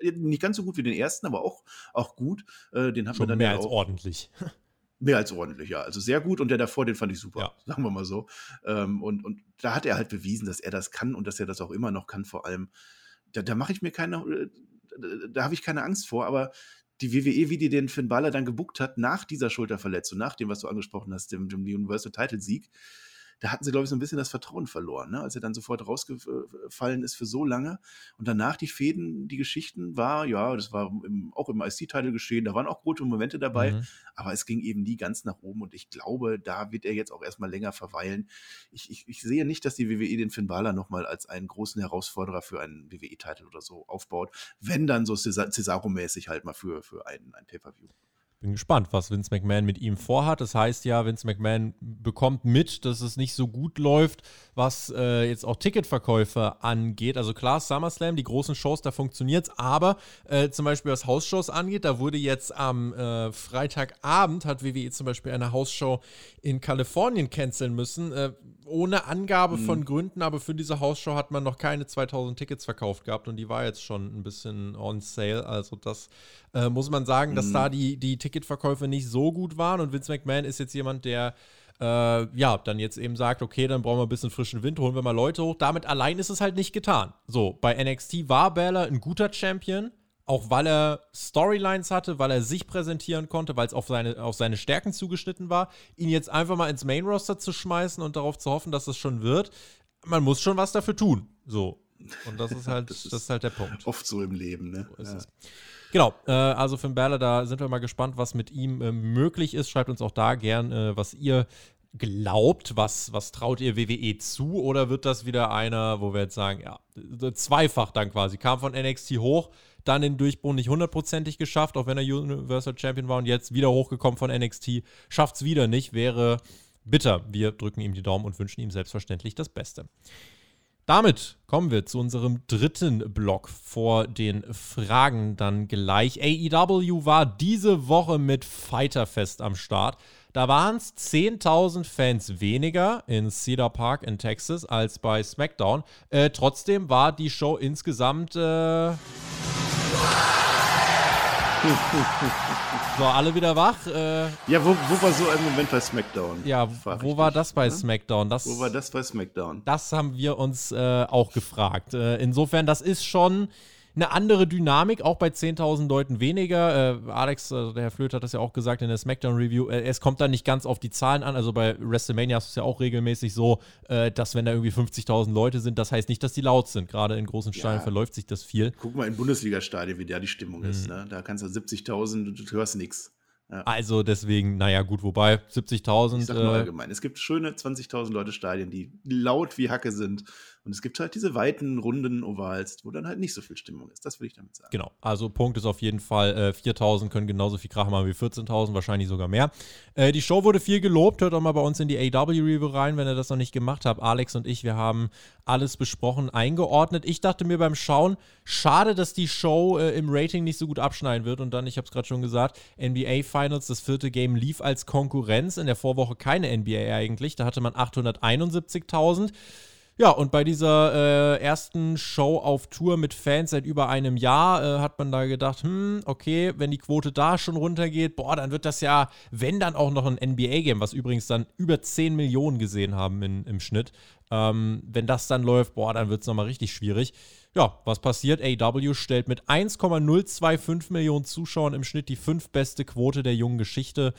äh, nicht ganz so gut wie den ersten, aber auch, auch gut. Äh, den hat Schon man dann mehr ja als auch, ordentlich. Mehr als ordentlich, ja. Also sehr gut und der davor, den fand ich super, Ja. sagen wir mal so. Ähm, und, und da hat er halt bewiesen, dass er das kann und dass er das auch immer noch kann, vor allem. Da, da mache ich mir keine, äh, da, da habe ich keine Angst vor, aber die WWE, wie die den Finn Balor dann gebuckt hat, nach dieser Schulterverletzung, nach dem, was du angesprochen hast, dem, dem Universal Title Sieg, da hatten sie, glaube ich, so ein bisschen das Vertrauen verloren, ne? als er dann sofort rausgefallen ist für so lange. Und danach die Fäden, die Geschichten war, ja, das war im, auch im IC-Title geschehen, da waren auch gute Momente dabei, Mhm. aber es ging eben nie ganz nach oben und ich glaube, da wird er jetzt auch erstmal länger verweilen. Ich, ich, ich sehe nicht, dass die WWE den Finn Balor nochmal als einen großen Herausforderer für einen WWE-Titel oder so aufbaut, wenn dann so Cesa- Cesaro-mäßig halt mal für, für einen, ein Pay-Per-View. Bin gespannt, was Vince McMahon mit ihm vorhat. Das heißt ja, Vince McMahon bekommt mit, dass es nicht so gut läuft, was äh, jetzt auch Ticketverkäufe angeht. Also klar, SummerSlam, die großen Shows, da funktioniert es, aber äh, zum Beispiel was Hausshows angeht, da wurde jetzt am äh, Freitagabend, hat WWE zum Beispiel eine Hausshow in Kalifornien canceln müssen, äh, ohne Angabe von Gründen, aber für diese Hausshow hat man noch keine 2000 Tickets verkauft gehabt und die war jetzt schon ein bisschen on sale. Also das äh, muss man sagen, dass da die, die Ticketverkäufe nicht so gut waren und Vince McMahon ist jetzt jemand, der äh, ja, dann jetzt eben sagt, okay, dann brauchen wir ein bisschen frischen Wind, holen wir mal Leute hoch. Damit allein ist es halt nicht getan. So, bei NXT war Balor ein guter Champion, auch weil er Storylines hatte, weil er sich präsentieren konnte, weil es auf seine, auf seine Stärken zugeschnitten war. Ihn jetzt einfach mal ins Main Roster zu schmeißen und darauf zu hoffen, dass es schon wird, man muss schon was dafür tun. So. Und das ist halt, Das das ist ist, halt der Punkt. Oft so im Leben, ne? So ist Ja. Genau, äh, also Finn Balor, da sind wir mal gespannt, was mit ihm äh, möglich ist. Schreibt uns auch da gern, äh, was ihr glaubt, was, was traut ihr WWE zu oder wird das wieder einer, wo wir jetzt sagen, ja, zweifach dann quasi, kam von NXT hoch, dann den Durchbruch nicht hundertprozentig geschafft, auch wenn er Universal Champion war und jetzt wieder hochgekommen von NXT, schafft es wieder nicht, wäre bitter. Wir drücken ihm die Daumen und wünschen ihm selbstverständlich das Beste. Damit kommen wir zu unserem dritten Block vor den Fragen dann gleich. AEW war diese Woche mit Fighterfest am Start. Da waren es 10.000 Fans weniger in Cedar Park in Texas als bei SmackDown. Äh, trotzdem war die Show insgesamt äh, so, alle wieder wach. Äh, ja, wo, wo war so ein Moment bei SmackDown? Ja, wo war das bei ja? SmackDown? Das, wo war das bei SmackDown? Das haben wir uns äh, auch gefragt. Äh, insofern, das ist schon eine andere Dynamik, auch bei 10.000 Leuten weniger. Äh, Alex, also der Herr Flöth hat das ja auch gesagt in der SmackDown-Review, äh, es kommt da nicht ganz auf die Zahlen an. Also bei WrestleMania ist es ja auch regelmäßig so, äh, dass wenn da irgendwie 50.000 Leute sind, das heißt nicht, dass die laut sind. Gerade in großen Stadien ja. verläuft sich das viel. Guck mal in Bundesliga-Stadien, wie da die Stimmung mhm. ist. Ne? Da kannst du 70.000, du hörst nichts. Ja. Also deswegen, naja, gut, wobei 70.000. Ich sag nur äh, allgemein. Es gibt schöne 20.000 Leute Stadien, die laut wie Hacke sind und es gibt halt diese weiten, runden Ovals, wo dann halt nicht so viel Stimmung ist. Das will ich damit sagen. Genau. Also Punkt ist auf jeden Fall, äh, 4000 können genauso viel Krach machen wie 14.000, wahrscheinlich sogar mehr. Äh, die Show wurde viel gelobt. Hört auch mal bei uns in die AW-Review rein, wenn ihr das noch nicht gemacht habt. Alex und ich, wir haben alles besprochen, eingeordnet. Ich dachte mir beim Schauen, schade, dass die Show äh, im Rating nicht so gut abschneiden wird. Und dann, ich habe es gerade schon gesagt, NBA Finals, das vierte Game lief als Konkurrenz. In der Vorwoche keine NBA eigentlich. Da hatte man 871.000. Ja, und bei dieser äh, ersten Show auf Tour mit Fans seit über einem Jahr äh, hat man da gedacht, hm, okay, wenn die Quote da schon runtergeht, boah, dann wird das ja, wenn dann auch noch ein NBA-Game, was übrigens dann über 10 Millionen gesehen haben in, im Schnitt, ähm, wenn das dann läuft, boah, dann wird es nochmal richtig schwierig. Ja, was passiert? AW stellt mit 1,025 Millionen Zuschauern im Schnitt die fünf beste Quote der jungen Geschichte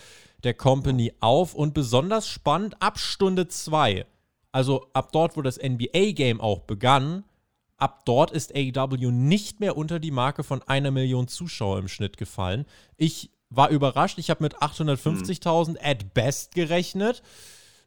der Company auf und besonders spannend ab Stunde 2 also ab dort, wo das NBA-Game auch begann, ab dort ist AEW nicht mehr unter die Marke von einer Million Zuschauer im Schnitt gefallen. Ich war überrascht. Ich habe mit 850.000 hm. at best gerechnet.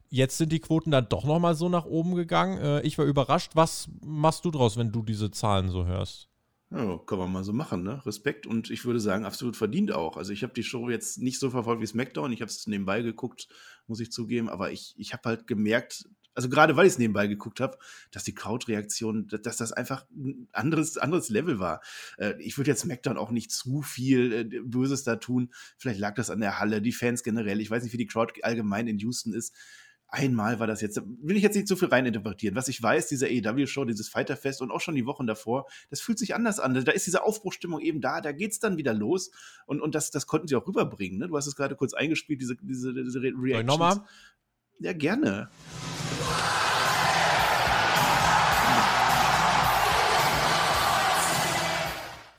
Jetzt sind die Quoten dann doch noch mal so nach oben gegangen. Äh, ich war überrascht. Was machst du draus, wenn du diese Zahlen so hörst? Ja, kann man mal so machen, ne? Respekt und ich würde sagen, absolut verdient auch. Also ich habe die Show jetzt nicht so verfolgt wie SmackDown. Ich habe es nebenbei geguckt, muss ich zugeben. Aber ich, ich habe halt gemerkt, also gerade weil ich es nebenbei geguckt habe, dass die Crowd-Reaktion, dass das einfach ein anderes, anderes Level war. Äh, ich würde jetzt SmackDown auch nicht zu viel äh, Böses da tun. Vielleicht lag das an der Halle, die Fans generell. Ich weiß nicht, wie die Crowd allgemein in Houston ist. Einmal war das jetzt, will ich jetzt nicht zu viel reininterpretieren. Was ich weiß, diese AEW-Show, dieses Fighterfest und auch schon die Wochen davor, das fühlt sich anders an. Da ist diese Aufbruchstimmung eben da, da geht es dann wieder los. Und, und das, das konnten sie auch rüberbringen. Ne? Du hast es gerade kurz eingespielt, diese, diese, diese Reactions. Nochmal? Ja, gerne.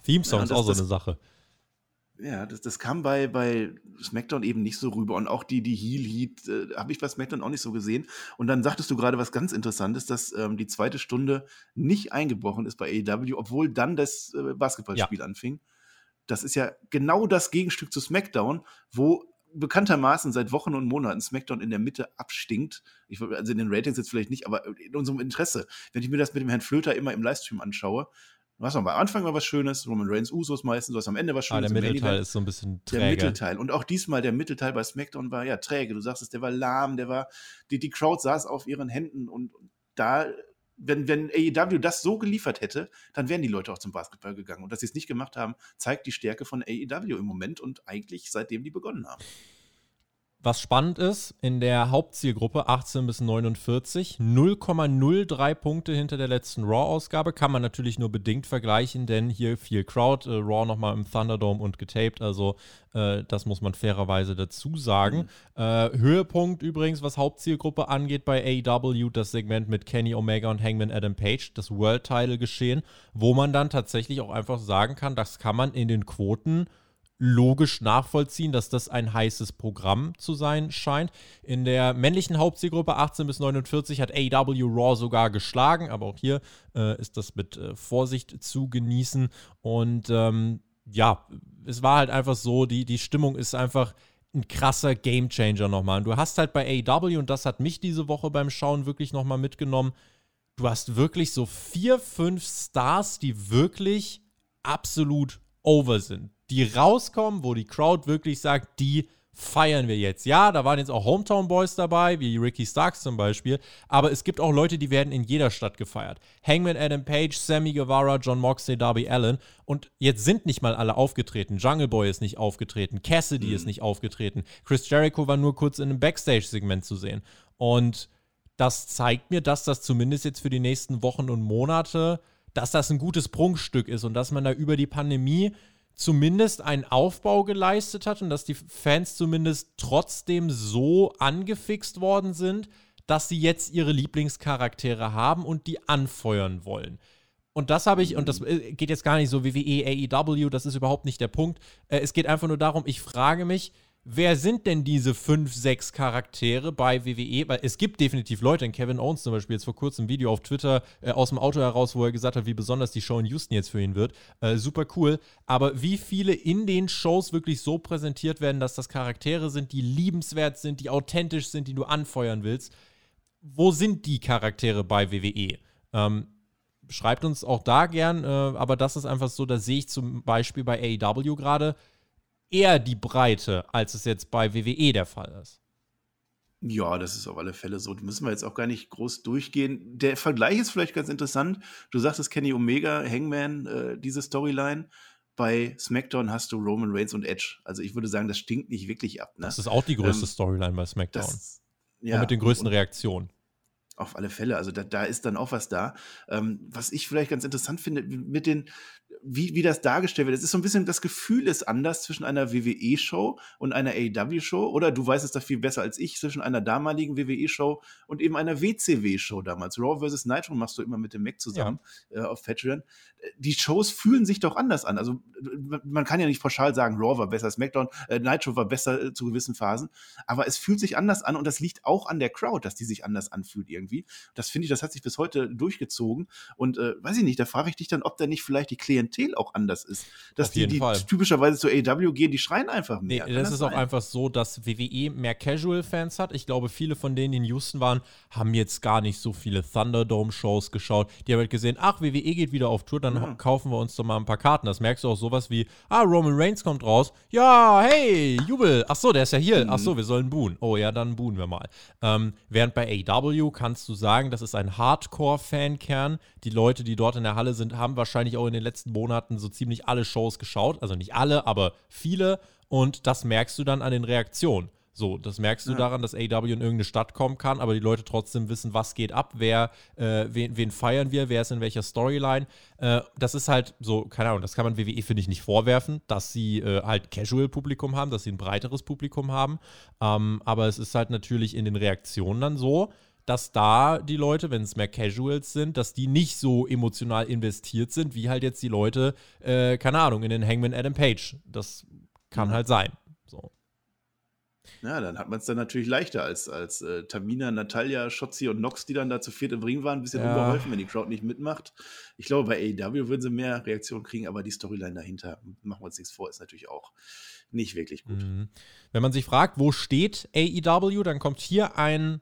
Theme-Song ja, ist auch so eine Sache. Ja, das, das kam bei, bei SmackDown eben nicht so rüber. Und auch die, die Heel-Heat äh, habe ich bei SmackDown auch nicht so gesehen. Und dann sagtest du gerade was ganz Interessantes, dass ähm, die zweite Stunde nicht eingebrochen ist bei AEW, obwohl dann das äh, Basketballspiel ja. anfing. Das ist ja genau das Gegenstück zu SmackDown, wo bekanntermaßen seit Wochen und Monaten SmackDown in der Mitte abstinkt. Ich, also in den Ratings jetzt vielleicht nicht, aber in unserem Interesse. Wenn ich mir das mit dem Herrn Flöter immer im Livestream anschaue, was am Anfang war was Schönes, Roman Reigns, Usos meistens, was am Ende was Schönes. Ah, der Mittelteil ist so ein bisschen träge. Der Mittelteil. Und auch diesmal der Mittelteil bei SmackDown war ja träge. Du sagst es, der war lahm, der war, die, die Crowd saß auf ihren Händen und, und da wenn, wenn AEW das so geliefert hätte, dann wären die Leute auch zum Basketball gegangen. Und dass sie es nicht gemacht haben, zeigt die Stärke von AEW im Moment und eigentlich seitdem die begonnen haben. Was spannend ist, in der Hauptzielgruppe 18 bis 49 0,03 Punkte hinter der letzten Raw-Ausgabe. Kann man natürlich nur bedingt vergleichen, denn hier viel Crowd. Äh, Raw nochmal im Thunderdome und getaped, also äh, das muss man fairerweise dazu sagen. Mhm. Äh, Höhepunkt übrigens, was Hauptzielgruppe angeht bei AEW, das Segment mit Kenny Omega und Hangman Adam Page, das World-Title geschehen, wo man dann tatsächlich auch einfach sagen kann, das kann man in den Quoten logisch nachvollziehen, dass das ein heißes Programm zu sein scheint. In der männlichen Hauptzielgruppe 18 bis 49 hat AW Raw sogar geschlagen, aber auch hier äh, ist das mit äh, Vorsicht zu genießen. Und ähm, ja, es war halt einfach so, die, die Stimmung ist einfach ein krasser Gamechanger nochmal. Und du hast halt bei AW, und das hat mich diese Woche beim Schauen wirklich nochmal mitgenommen, du hast wirklich so vier, fünf Stars, die wirklich absolut over sind die rauskommen, wo die Crowd wirklich sagt, die feiern wir jetzt. Ja, da waren jetzt auch Hometown Boys dabei, wie Ricky Starks zum Beispiel, aber es gibt auch Leute, die werden in jeder Stadt gefeiert. Hangman Adam Page, Sammy Guevara, John Moxley, Darby Allen und jetzt sind nicht mal alle aufgetreten. Jungle Boy ist nicht aufgetreten, Cassidy mhm. ist nicht aufgetreten, Chris Jericho war nur kurz in einem Backstage-Segment zu sehen und das zeigt mir, dass das zumindest jetzt für die nächsten Wochen und Monate, dass das ein gutes Prunkstück ist und dass man da über die Pandemie zumindest einen Aufbau geleistet hat und dass die Fans zumindest trotzdem so angefixt worden sind, dass sie jetzt ihre Lieblingscharaktere haben und die anfeuern wollen. Und das habe ich, und das äh, geht jetzt gar nicht so WWE, AEW, das ist überhaupt nicht der Punkt. Äh, es geht einfach nur darum, ich frage mich, wer sind denn diese fünf, sechs Charaktere bei WWE? Weil es gibt definitiv Leute, Kevin Owens zum Beispiel, jetzt vor kurzem ein Video auf Twitter äh, aus dem Auto heraus, wo er gesagt hat, wie besonders die Show in Houston jetzt für ihn wird. Äh, super cool. Aber wie viele in den Shows wirklich so präsentiert werden, dass das Charaktere sind, die liebenswert sind, die authentisch sind, die du anfeuern willst? Wo sind die Charaktere bei WWE? Ähm, schreibt uns auch da gern, äh, aber das ist einfach so, da sehe ich zum Beispiel bei AEW gerade eher die Breite, als es jetzt bei WWE der Fall ist. Ja, das ist auf alle Fälle so. Da müssen wir jetzt auch gar nicht groß durchgehen. Der Vergleich ist vielleicht ganz interessant. Du sagtest Kenny Omega, Hangman, äh, diese Storyline. Bei SmackDown hast du Roman Reigns und Edge. Also ich würde sagen, das stinkt nicht wirklich ab. Ne? Das ist auch die größte ähm, Storyline bei SmackDown. Das, ja, und mit den größten Reaktionen. Auf alle Fälle. Also da, da ist dann auch was da. Ähm, was ich vielleicht ganz interessant finde, mit den, wie, wie das dargestellt wird. Es ist so ein bisschen, das Gefühl ist anders zwischen einer WWE-Show und einer AEW-Show. Oder du weißt es da viel besser als ich, zwischen einer damaligen WWE-Show und eben einer WCW-Show damals. Raw vs. Nitro machst du immer mit dem Mac zusammen ja. äh, auf Patreon. Die Shows fühlen sich doch anders an. Also man kann ja nicht pauschal sagen, Raw war besser als SmackDown, äh, Nitro war besser äh, zu gewissen Phasen. Aber es fühlt sich anders an und das liegt auch an der Crowd, dass die sich anders anfühlt irgendwie. Das finde ich, das hat sich bis heute durchgezogen. Und äh, weiß ich nicht, da frage ich dich dann, ob da nicht vielleicht die Klientel Klientel auch anders ist. Dass die, die typischerweise zu AW gehen, die schreien einfach mehr. Nee, das, das, ist sein? auch einfach so, dass WWE mehr Casual-Fans hat. Ich glaube, viele von denen, die in Houston waren, haben jetzt gar nicht so viele Thunderdome-Shows geschaut. Die haben halt gesehen, ach, WWE geht wieder auf Tour, dann ja. kaufen wir uns doch mal ein paar Karten. Das merkst du auch sowas wie, ah, Roman Reigns kommt raus. Ja, hey, Jubel. Ach so, der ist ja hier. Mhm. Ach so, wir sollen buhen. Oh ja, dann buhen wir mal. Ähm, während bei AW kannst du sagen, das ist ein Hardcore-Fankern. Die Leute, die dort in der Halle sind, haben wahrscheinlich auch in den letzten Monaten so ziemlich alle Shows geschaut. Also nicht alle, aber viele. Und das merkst du dann an den Reaktionen. So, das merkst du ja. daran, dass AW in irgendeine Stadt kommen kann, aber die Leute trotzdem wissen, was geht ab, wer, äh, wen, wen, feiern wir, wer ist in welcher Storyline. Äh, das ist halt so, keine Ahnung, das kann man WWE, finde ich, nicht vorwerfen, dass sie äh, halt Casual-Publikum haben, dass sie ein breiteres Publikum haben. Ähm, aber es ist halt natürlich in den Reaktionen dann so, dass da die Leute, wenn es mehr Casuals sind, dass die nicht so emotional investiert sind, wie halt jetzt die Leute, äh, keine Ahnung, in den Hangman Adam Page. Das kann mhm. halt sein. So. Ja, dann hat man es dann natürlich leichter als, als äh, Tamina, Natalia, Schotzi und Nox, die dann da zu viert im Ring waren, ein bisschen ja. unbeholfen, wenn die Crowd nicht mitmacht. Ich glaube, bei AEW würden sie mehr Reaktionen kriegen, aber die Storyline dahinter, machen wir uns nichts vor, ist natürlich auch nicht wirklich gut. Mhm. Wenn man sich fragt, wo steht AEW, dann kommt hier ein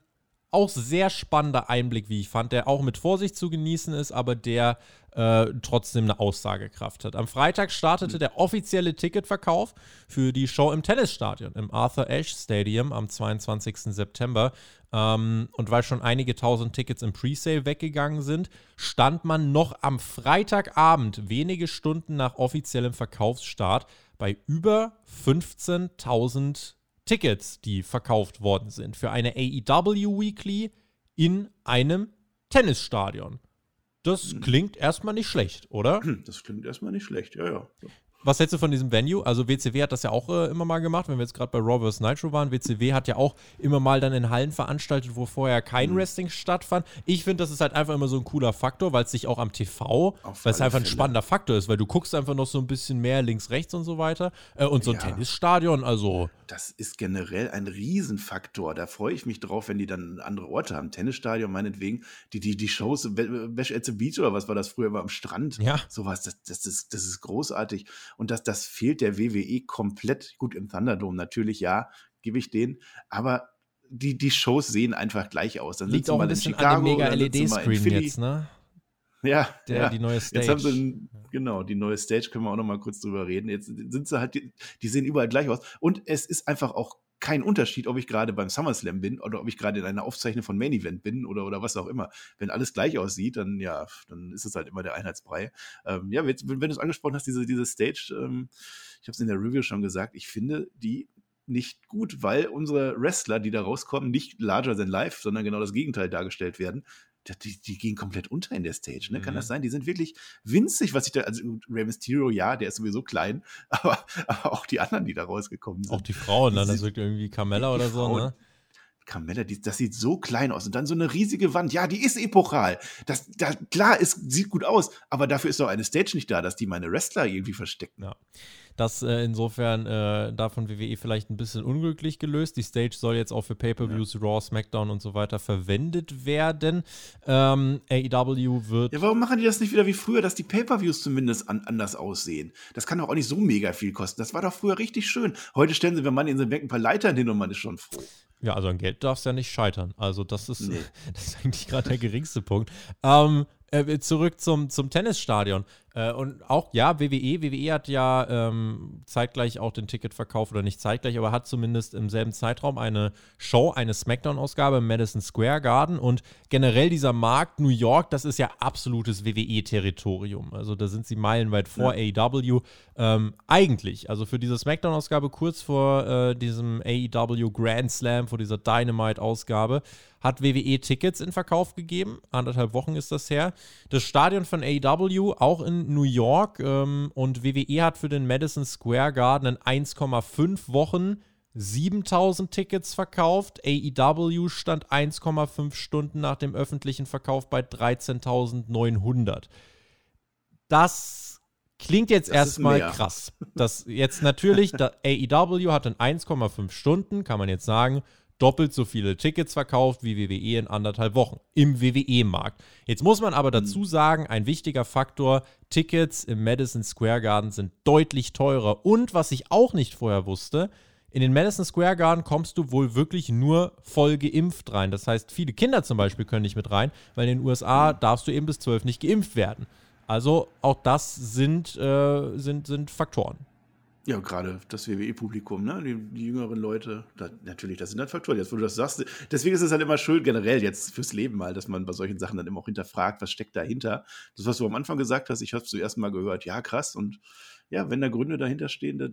auch sehr spannender Einblick, wie ich fand, der auch mit Vorsicht zu genießen ist, aber der äh, trotzdem eine Aussagekraft hat. Am Freitag startete der offizielle Ticketverkauf für die Show im Tennisstadion, im Arthur Ashe Stadium am 22. September. Ähm, und weil schon einige tausend Tickets im Presale weggegangen sind, stand man noch am Freitagabend, wenige Stunden nach offiziellem Verkaufsstart, bei über 15.000 Tickets, die verkauft worden sind für eine AEW Weekly in einem Tennisstadion. Das hm. klingt erstmal nicht schlecht, oder? Das klingt erstmal nicht schlecht, ja, ja. Was hältst du von diesem Venue? Also WCW hat das ja auch äh, immer mal gemacht, wenn wir jetzt gerade bei Raw vs. Nitro waren. WCW hat ja auch immer mal dann in Hallen veranstaltet, wo vorher kein mhm. Wrestling stattfand. Ich finde, das ist halt einfach immer so ein cooler Faktor, weil es sich auch am TV, weil es einfach ein spannender Faktor ist, weil du guckst einfach noch so ein bisschen mehr links, rechts und so weiter. Äh, und so ein ja. Tennisstadion, also. Das ist generell ein Riesenfaktor. Da freue ich mich drauf, wenn die dann andere Orte haben. Tennisstadion meinetwegen, die, die, die Shows, Bash at the Beach oder was war das früher, war am Strand. Ja. Sowas, das, das, ist, das ist großartig. Und das, das fehlt der WWE komplett. Gut, im Thunderdome natürlich, ja, gebe ich den. Aber die, die Shows sehen einfach gleich aus. Dann Liegt auch ein bisschen Chicago, an dem Mega-LED-Screen jetzt, ne? Ja, der, ja. die neue Stage. Jetzt haben sie, genau, die neue Stage, können wir auch noch mal kurz drüber reden. Jetzt sind sie halt, die, die sehen überall gleich aus. Und es ist einfach auch kein Unterschied, ob ich gerade beim SummerSlam bin oder ob ich gerade in einer Aufzeichnung von Main Event bin oder, oder was auch immer. Wenn alles gleich aussieht, dann ja, dann ist es halt immer der Einheitsbrei. Ähm, ja, wenn, wenn du es angesprochen hast, diese, diese Stage, ähm, ich habe es in der Review schon gesagt, ich finde die nicht gut, weil unsere Wrestler, die da rauskommen, nicht larger than life, sondern genau das Gegenteil dargestellt werden die, die gehen komplett unter in der Stage. Ne? Kann mhm. das sein? Die sind wirklich winzig, was ich da, also Rey Mysterio, ja, der ist sowieso klein, aber, aber auch die anderen, die da rausgekommen sind. Auch die Frauen, dann, das wirkt irgendwie Carmella oder so, Frauen, ne? Carmella, die, das sieht so klein aus. Und dann so eine riesige Wand. Ja, die ist epochal. Das, da, klar, es sieht gut aus, aber dafür ist doch eine Stage nicht da, dass die meine Wrestler irgendwie verstecken. Ja. Das äh, insofern äh, davon WWE vielleicht ein bisschen unglücklich gelöst. Die Stage soll jetzt auch für Pay-Per-Views, ja. Raw, SmackDown und so weiter verwendet werden. Ähm, AEW wird. Ja, warum machen die das nicht wieder wie früher, dass die Pay-Per-Views zumindest an, anders aussehen? Das kann doch auch nicht so mega viel kosten. Das war doch früher richtig schön. Heute stellen sie, wenn man in den Weg ein paar Leitern hin und man ist schon froh. Ja, also an Geld darf es ja nicht scheitern. Also das ist, nee. das ist eigentlich gerade der geringste Punkt. Ähm, äh, zurück zum, zum Tennisstadion. Äh, und auch, ja, WWE, WWE hat ja ähm, zeitgleich auch den Ticketverkauf, oder nicht zeitgleich, aber hat zumindest im selben Zeitraum eine Show, eine Smackdown-Ausgabe im Madison Square Garden. Und generell dieser Markt New York, das ist ja absolutes WWE-Territorium. Also da sind sie meilenweit vor ja. AEW. Ähm, eigentlich, also für diese Smackdown-Ausgabe kurz vor äh, diesem AEW Grand Slam, vor dieser Dynamite-Ausgabe, hat WWE Tickets in Verkauf gegeben. Anderthalb Wochen ist das her. Das Stadion von AEW auch in New York ähm, und WWE hat für den Madison Square Garden in 1,5 Wochen 7000 Tickets verkauft. AEW stand 1,5 Stunden nach dem öffentlichen Verkauf bei 13.900. Das klingt jetzt erstmal krass. Das jetzt natürlich, AEW hat in 1,5 Stunden, kann man jetzt sagen, doppelt so viele Tickets verkauft wie WWE in anderthalb Wochen im WWE-Markt. Jetzt muss man aber dazu hm. sagen, ein wichtiger Faktor, Tickets im Madison Square Garden sind deutlich teurer. Und was ich auch nicht vorher wusste, in den Madison Square Garden kommst du wohl wirklich nur voll geimpft rein. Das heißt, viele Kinder zum Beispiel können nicht mit rein, weil in den USA hm. darfst du eben bis 12 nicht geimpft werden. Also auch das sind, äh, sind, sind Faktoren. Ja, gerade das WWE-Publikum, ne? Die, die, jüngeren Leute, da, natürlich, das sind halt Faktoren. Jetzt, wo du das sagst, deswegen ist es halt immer schön, generell jetzt fürs Leben mal, dass man bei solchen Sachen dann immer auch hinterfragt, was steckt dahinter. Das, was du am Anfang gesagt hast, ich habe es zuerst mal gehört, ja, krass. Und ja, wenn da Gründe dahinter stehen, das,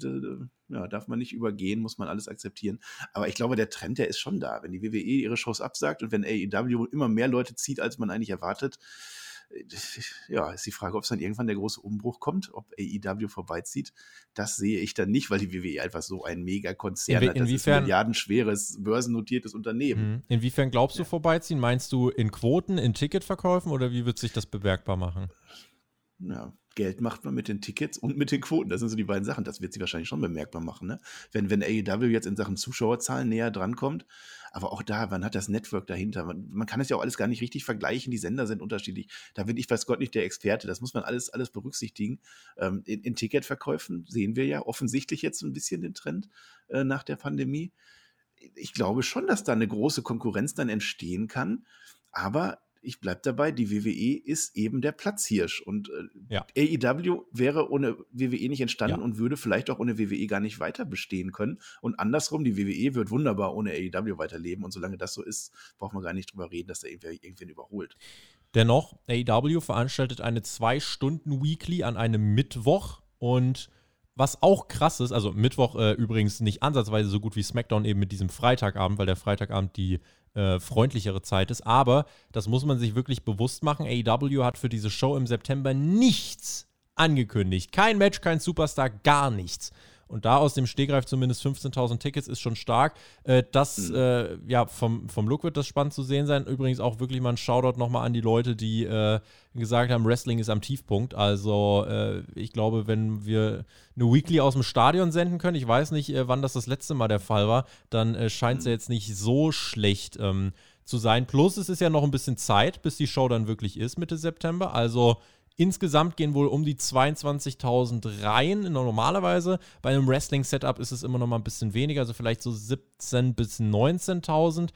ja, darf man nicht übergehen, muss man alles akzeptieren. Aber ich glaube, der Trend, der ist schon da. Wenn die WWE ihre Shows absagt und wenn AEW immer mehr Leute zieht, als man eigentlich erwartet, ja, ist die Frage, ob es dann irgendwann der große Umbruch kommt, ob AEW vorbeizieht. Das sehe ich dann nicht, weil die WWE einfach so ein Megakonzern hat. Das ist ein milliardenschweres, börsennotiertes Unternehmen. Mhm. Inwiefern glaubst du ja. vorbeiziehen? Meinst du in Quoten, in Ticketverkäufen oder wie wird sich das bemerkbar machen? Ja, Geld macht man mit den Tickets und mit den Quoten. Das sind so die beiden Sachen. Das wird sie wahrscheinlich schon bemerkbar machen. Ne? Wenn, wenn AEW jetzt in Sachen Zuschauerzahlen näher drankommt, aber auch da, man hat das Network dahinter. Man, man kann es ja auch alles gar nicht richtig vergleichen. Die Sender sind unterschiedlich. Da bin ich, weiß Gott, nicht der Experte. Das muss man alles, alles berücksichtigen. Ähm, in, in, Ticketverkäufen sehen wir ja offensichtlich jetzt ein bisschen den Trend äh, nach der Pandemie. Ich glaube schon, dass da eine große Konkurrenz dann entstehen kann. Aber ich bleibe dabei, die WWE ist eben der Platzhirsch. Und äh, ja. AEW wäre ohne WWE nicht entstanden ja. und würde vielleicht auch ohne WWE gar nicht weiter bestehen können. Und andersrum, die WWE wird wunderbar ohne AEW weiterleben. Und solange das so ist, braucht man gar nicht drüber reden, dass da irgendwer irgendwen überholt. Dennoch, AEW veranstaltet eine Zwei-Stunden-Weekly an einem Mittwoch und was auch krass ist, also Mittwoch äh, übrigens nicht ansatzweise so gut wie SmackDown eben mit diesem Freitagabend, weil der Freitagabend die äh, freundlichere Zeit ist. Aber das muss man sich wirklich bewusst machen. AEW hat für diese Show im September nichts angekündigt. Kein Match, kein Superstar, gar nichts. Und da aus dem Stegreif zumindest 15.000 Tickets ist schon stark. Äh, das, mhm. äh, ja, vom, vom Look wird das spannend zu sehen sein. Übrigens auch wirklich mal ein Shoutout nochmal an die Leute, die äh, gesagt haben, Wrestling ist am Tiefpunkt. Also äh, ich glaube, wenn wir eine Weekly aus dem Stadion senden können, ich weiß nicht, äh, wann das das letzte Mal der Fall war, dann äh, scheint es ja jetzt nicht so schlecht ähm, zu sein. Plus es ist ja noch ein bisschen Zeit, bis die Show dann wirklich ist, Mitte September. Also Insgesamt gehen wohl um die 22.000 rein. Normalerweise bei einem Wrestling-Setup ist es immer noch mal ein bisschen weniger, also vielleicht so 17.000 bis 19.000.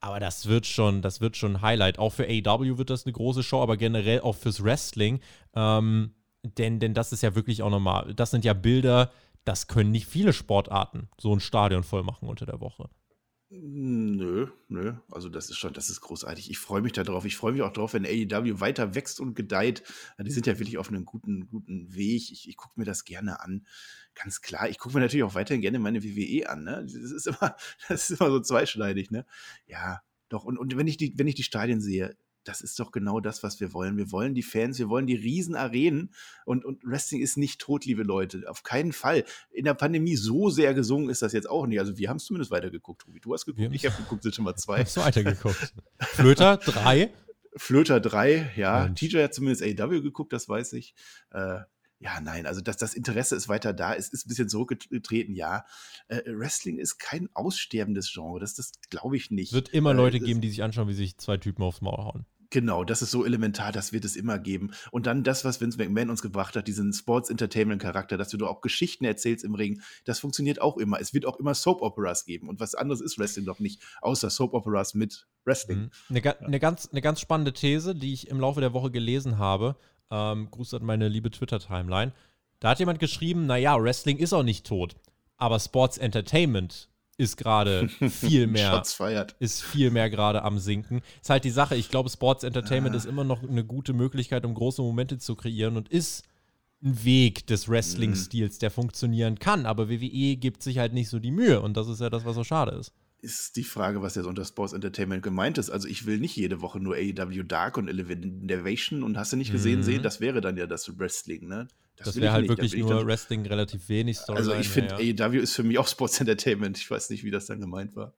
Aber das wird schon, das wird schon ein Highlight. Auch für AEW wird das eine große Show, aber generell auch fürs Wrestling. Ähm, denn, denn das ist ja wirklich auch normal. Das sind ja Bilder, das können nicht viele Sportarten so ein Stadion voll machen unter der Woche. Nö, nö. Also das ist schon, das ist großartig. Ich freue mich darauf. Ich freue mich auch darauf, wenn AEW weiter wächst und gedeiht. Die sind ja wirklich auf einem guten, guten Weg. Ich, ich gucke mir das gerne an. Ganz klar. Ich gucke mir natürlich auch weiterhin gerne meine WWE an. Ne? Das ist immer, das ist immer so zweischneidig. Ne? Ja, doch. Und, und wenn ich die, wenn ich die Stadien sehe, das ist doch genau das, was wir wollen. Wir wollen die Fans, wir wollen die Riesenarenen und, und Wrestling ist nicht tot, liebe Leute. Auf keinen Fall. In der Pandemie so sehr gesungen ist das jetzt auch nicht. Also wir haben es zumindest weitergeguckt, Tobi. Du hast geguckt, ich habe geguckt, sind schon mal zwei. Hast du weitergeguckt. Flöter, drei. Flöter 3, ja. Mensch. TJ hat zumindest AW geguckt, das weiß ich. Äh, ja, nein, also das, das Interesse ist weiter da. Es ist ein bisschen zurückgetreten, ja. Äh, Wrestling ist kein aussterbendes Genre, das, das glaube ich nicht. Es wird immer äh, Leute geben, die sich anschauen, wie sich zwei Typen aufs Maul hauen. Genau, das ist so elementar, das wird es immer geben. Und dann das, was Vince McMahon uns gebracht hat, diesen Sports-Entertainment-Charakter, dass du auch Geschichten erzählst im Ring, das funktioniert auch immer. Es wird auch immer Soap-Operas geben. Und was anderes ist Wrestling doch nicht, außer Soap-Operas mit Wrestling. Mhm. Eine, ja. eine, ganz, eine ganz spannende These, die ich im Laufe der Woche gelesen habe. Ähm, Gruß an meine liebe Twitter-Timeline. Da hat jemand geschrieben, naja, Wrestling ist auch nicht tot, aber Sports Entertainment ist gerade viel mehr ist viel mehr gerade am sinken. Ist halt die Sache, ich glaube Sports Entertainment ah. ist immer noch eine gute Möglichkeit, um große Momente zu kreieren und ist ein Weg des Wrestling-Stils, der funktionieren kann, aber WWE gibt sich halt nicht so die Mühe und das ist ja das, was so schade ist ist die Frage, was jetzt unter Sports Entertainment gemeint ist. Also ich will nicht jede Woche nur AEW Dark und Elevation und hast du nicht gesehen mhm. sehen, das wäre dann ja das Wrestling, ne? Das, das wäre halt wirklich nur dann, Wrestling relativ wenig Storyline. Also ich finde, ja. AEW ist für mich auch Sports Entertainment. Ich weiß nicht, wie das dann gemeint war.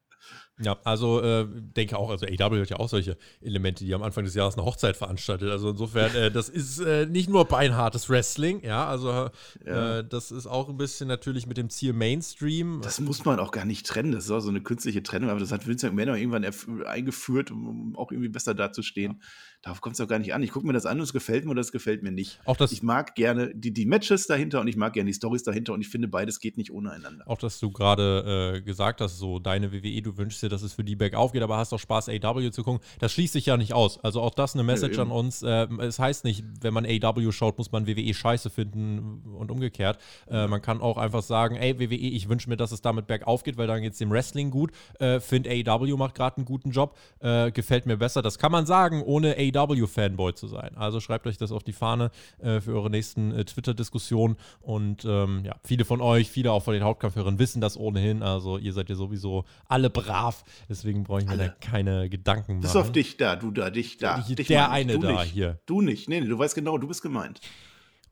Ja, also äh, denke auch, also AW hat ja auch solche Elemente, die am Anfang des Jahres eine Hochzeit veranstaltet. Also insofern, äh, das ist äh, nicht nur beinhartes Wrestling, ja, also ja. Äh, das ist auch ein bisschen natürlich mit dem Ziel Mainstream. Das muss man auch gar nicht trennen, das ist auch so eine künstliche Trennung, aber das hat Vince McMahon irgendwann eingeführt, um auch irgendwie besser dazustehen. Ja. Darauf kommt es auch gar nicht an. Ich gucke mir das an und es gefällt mir oder es gefällt mir nicht. Auch das ich mag gerne die, die Matches dahinter und ich mag gerne die Stories dahinter und ich finde, beides geht nicht ohne einander. Auch, dass du gerade äh, gesagt hast, so deine WWE, du wünschst dir, dass es für die bergauf geht, aber hast auch Spaß, AW zu gucken. Das schließt sich ja nicht aus. Also auch das eine Message ja, an uns. Äh, es heißt nicht, wenn man AW schaut, muss man WWE scheiße finden und umgekehrt. Äh, man kann auch einfach sagen, ey, WWE, ich wünsche mir, dass es damit bergauf geht, weil dann geht es dem Wrestling gut. Äh, Finde AW macht gerade einen guten Job. Äh, gefällt mir besser. Das kann man sagen, ohne AW-Fanboy zu sein. Also schreibt euch das auf die Fahne äh, für eure nächsten äh, Twitter-Diskussionen. Und ähm, ja, viele von euch, viele auch von den Hauptkampfhörern wissen das ohnehin. Also ihr seid ja sowieso alle brav. Deswegen brauche ich mir da keine Gedanken machen. Ist auf dich da, du da, dich da. Ich, dich der eine du da nicht. hier. Du nicht. Nee, nee, du weißt genau, du bist gemeint.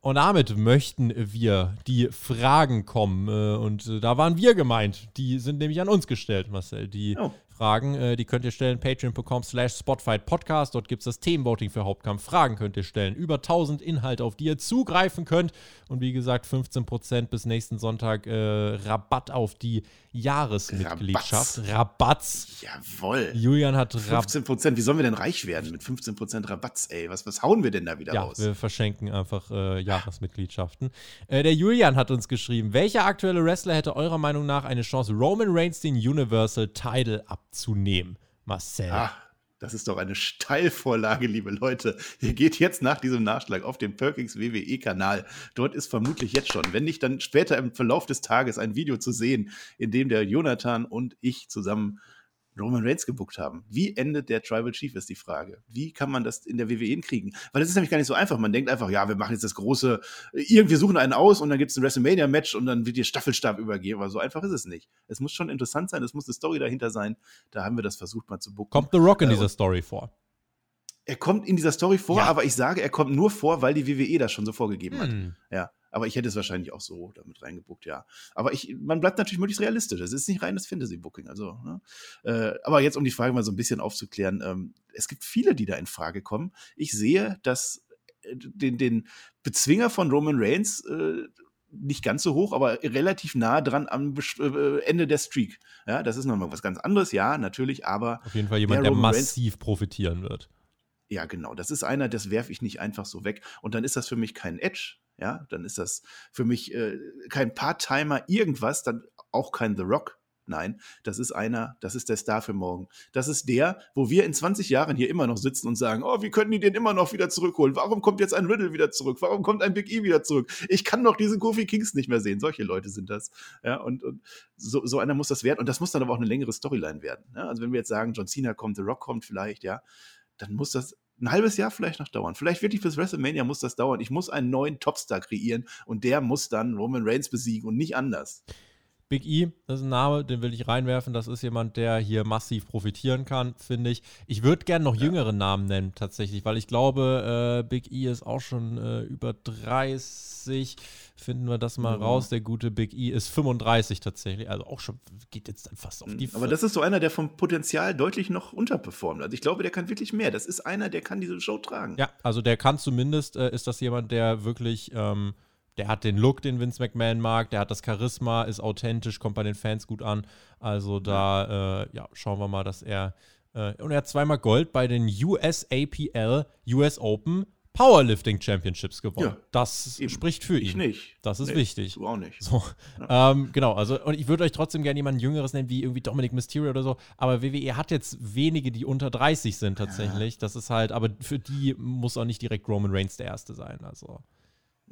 Und damit möchten wir die Fragen kommen. Äh, und äh, da waren wir gemeint. Die sind nämlich an uns gestellt, Marcel. Die oh. Fragen, äh, die könnt ihr stellen, patreon.com slash Podcast. Dort gibt es das Themenvoting für Hauptkampf. Fragen könnt ihr stellen. Über 1000 Inhalte, auf die ihr zugreifen könnt. Und wie gesagt, 15% bis nächsten Sonntag äh, Rabatt auf die Jahresmitgliedschaft. Rabatz. Jawoll. Julian hat Rabatt. 15%. Wie sollen wir denn reich werden mit 15% Rabatz, ey? Was, was hauen wir denn da wieder ja, raus? Wir verschenken einfach äh, Jahresmitgliedschaften. Äh, der Julian hat uns geschrieben: Welcher aktuelle Wrestler hätte eurer Meinung nach eine Chance, Roman Reigns den Universal Title abzunehmen? Marcel. Ach. Das ist doch eine Steilvorlage, liebe Leute. Ihr geht jetzt nach diesem Nachschlag auf den Perkins WWE-Kanal. Dort ist vermutlich jetzt schon, wenn nicht dann später im Verlauf des Tages ein Video zu sehen, in dem der Jonathan und ich zusammen Roman Reigns gebuckt haben. Wie endet der Tribal Chief, ist die Frage. Wie kann man das in der WWE hinkriegen? Weil das ist nämlich gar nicht so einfach. Man denkt einfach, ja, wir machen jetzt das große, irgendwie suchen einen aus und dann gibt es ein WrestleMania-Match und dann wird ihr Staffelstab übergeben. Aber so einfach ist es nicht. Es muss schon interessant sein, es muss eine Story dahinter sein. Da haben wir das versucht mal zu bucken. Kommt The Rock in äh, dieser Story vor? Er kommt in dieser Story vor, ja. aber ich sage, er kommt nur vor, weil die WWE das schon so vorgegeben hm. hat. Ja. Aber ich hätte es wahrscheinlich auch so damit reingebuckt, ja. Aber ich, man bleibt natürlich möglichst realistisch. Es ist nicht reines Fantasy-Booking. Also, ne? äh, aber jetzt, um die Frage mal so ein bisschen aufzuklären, ähm, es gibt viele, die da in Frage kommen. Ich sehe, dass äh, den, den Bezwinger von Roman Reigns äh, nicht ganz so hoch, aber relativ nah dran am äh, Ende der Streak. Ja, das ist nochmal was ganz anderes, ja, natürlich, aber. Auf jeden Fall jemand, der, der massiv Reigns, profitieren wird. Ja, genau. Das ist einer, das werfe ich nicht einfach so weg. Und dann ist das für mich kein Edge, ja, dann ist das für mich äh, kein Part-Timer irgendwas, dann auch kein The Rock. Nein, das ist einer, das ist der Star für morgen. Das ist der, wo wir in 20 Jahren hier immer noch sitzen und sagen, oh, wie können die den immer noch wieder zurückholen? Warum kommt jetzt ein Riddle wieder zurück? Warum kommt ein Big E wieder zurück? Ich kann doch diesen Kofi Kings nicht mehr sehen. Solche Leute sind das. Ja, und, und so, so einer muss das werden. Und das muss dann aber auch eine längere Storyline werden. Ja, also wenn wir jetzt sagen, John Cena kommt, The Rock kommt vielleicht, ja, dann muss das ein halbes Jahr vielleicht noch dauern. Vielleicht wirklich fürs WrestleMania muss das dauern. Ich muss einen neuen Topstar kreieren und der muss dann Roman Reigns besiegen und nicht anders. Big E das ist ein Name, den will ich reinwerfen. Das ist jemand, der hier massiv profitieren kann, finde ich. Ich würde gerne noch ja. jüngere Namen nennen, tatsächlich, weil ich glaube, äh, Big E ist auch schon äh, über 30. Finden wir das mal ja. raus. Der gute Big E ist 35 tatsächlich. Also auch schon, geht jetzt dann fast auf die. Aber das ist so einer, der vom Potenzial deutlich noch unterperformt. Also ich glaube, der kann wirklich mehr. Das ist einer, der kann diese Show tragen. Ja, also der kann zumindest, äh, ist das jemand, der wirklich. Ähm, der hat den Look, den Vince McMahon mag, der hat das Charisma, ist authentisch, kommt bei den Fans gut an. Also da, äh, ja, schauen wir mal, dass er. Äh, und er hat zweimal Gold bei den USAPL US Open Powerlifting Championships gewonnen. Ja, das eben. spricht für ihn. Ich nicht. Das ist nee, wichtig. Du auch nicht. So. Ja. Ähm, genau, also und ich würde euch trotzdem gerne jemanden Jüngeres nennen, wie irgendwie Dominic Mysterio oder so. Aber WWE hat jetzt wenige, die unter 30 sind tatsächlich. Ja. Das ist halt, aber für die muss auch nicht direkt Roman Reigns der Erste sein. Also.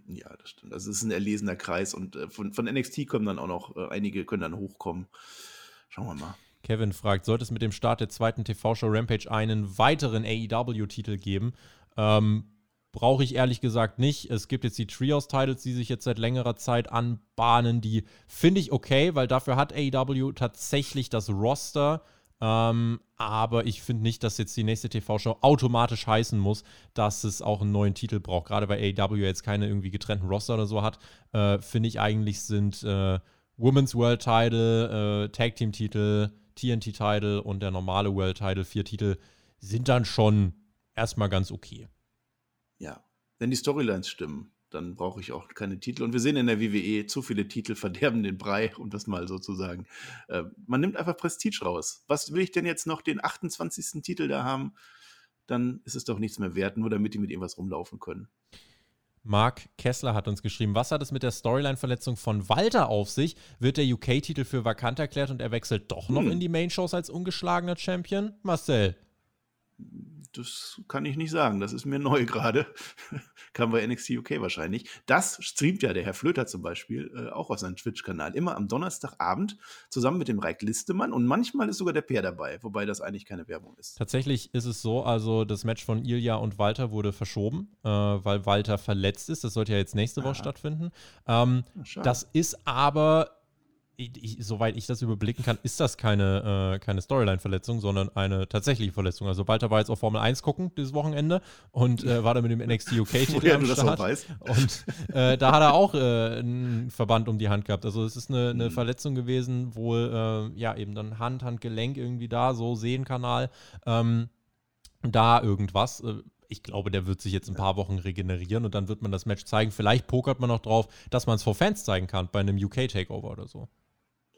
Ja, das stimmt. Also es ist ein erlesener Kreis und äh, von, von NXT kommen dann auch noch, äh, einige können dann hochkommen. Schauen wir mal. Kevin fragt, sollte es mit dem Start der zweiten TV-Show Rampage einen weiteren AEW-Titel geben? Ähm, Brauche ich ehrlich gesagt nicht. Es gibt jetzt die Trios-Titles, die sich jetzt seit längerer Zeit anbahnen. Die finde ich okay, weil dafür hat AEW tatsächlich das Roster ähm, aber ich finde nicht, dass jetzt die nächste TV-Show automatisch heißen muss, dass es auch einen neuen Titel braucht. Gerade weil AEW jetzt keine irgendwie getrennten Roster oder so hat, äh, finde ich eigentlich sind äh, Women's World Title, äh, Tag Team Titel, TNT Title und der normale World Title, vier Titel, sind dann schon erstmal ganz okay. Ja, wenn die Storylines stimmen dann brauche ich auch keine Titel. Und wir sehen in der WWE, zu viele Titel verderben den Brei, um das mal so zu sagen. Äh, man nimmt einfach Prestige raus. Was will ich denn jetzt noch den 28. Titel da haben? Dann ist es doch nichts mehr wert, nur damit die mit irgendwas rumlaufen können. Mark Kessler hat uns geschrieben, was hat es mit der Storyline-Verletzung von Walter auf sich? Wird der UK-Titel für vakant erklärt und er wechselt doch noch hm. in die Main-Shows als ungeschlagener Champion? Marcel, das kann ich nicht sagen. Das ist mir neu gerade. Kam bei NXT UK wahrscheinlich. Das streamt ja der Herr Flöter zum Beispiel äh, auch auf seinem Twitch-Kanal. Immer am Donnerstagabend zusammen mit dem Reik Listemann und manchmal ist sogar der Peer dabei, wobei das eigentlich keine Werbung ist. Tatsächlich ist es so, also das Match von Ilja und Walter wurde verschoben, äh, weil Walter verletzt ist. Das sollte ja jetzt nächste Woche Aha. stattfinden. Ähm, das ist aber ich, soweit ich das überblicken kann, ist das keine, äh, keine Storyline-Verletzung, sondern eine tatsächliche Verletzung. Also Walter war jetzt auf Formel 1 gucken dieses Wochenende und äh, war da mit dem NXT UK-Titel am Start. Und äh, da hat er auch äh, einen Verband um die Hand gehabt. Also es ist eine, eine mhm. Verletzung gewesen, wohl äh, ja eben dann Hand, Handgelenk irgendwie da, so Sehenkanal. Ähm, da irgendwas äh, ich glaube, der wird sich jetzt ein paar Wochen regenerieren und dann wird man das Match zeigen. Vielleicht pokert man noch drauf, dass man es vor Fans zeigen kann bei einem UK-Takeover oder so.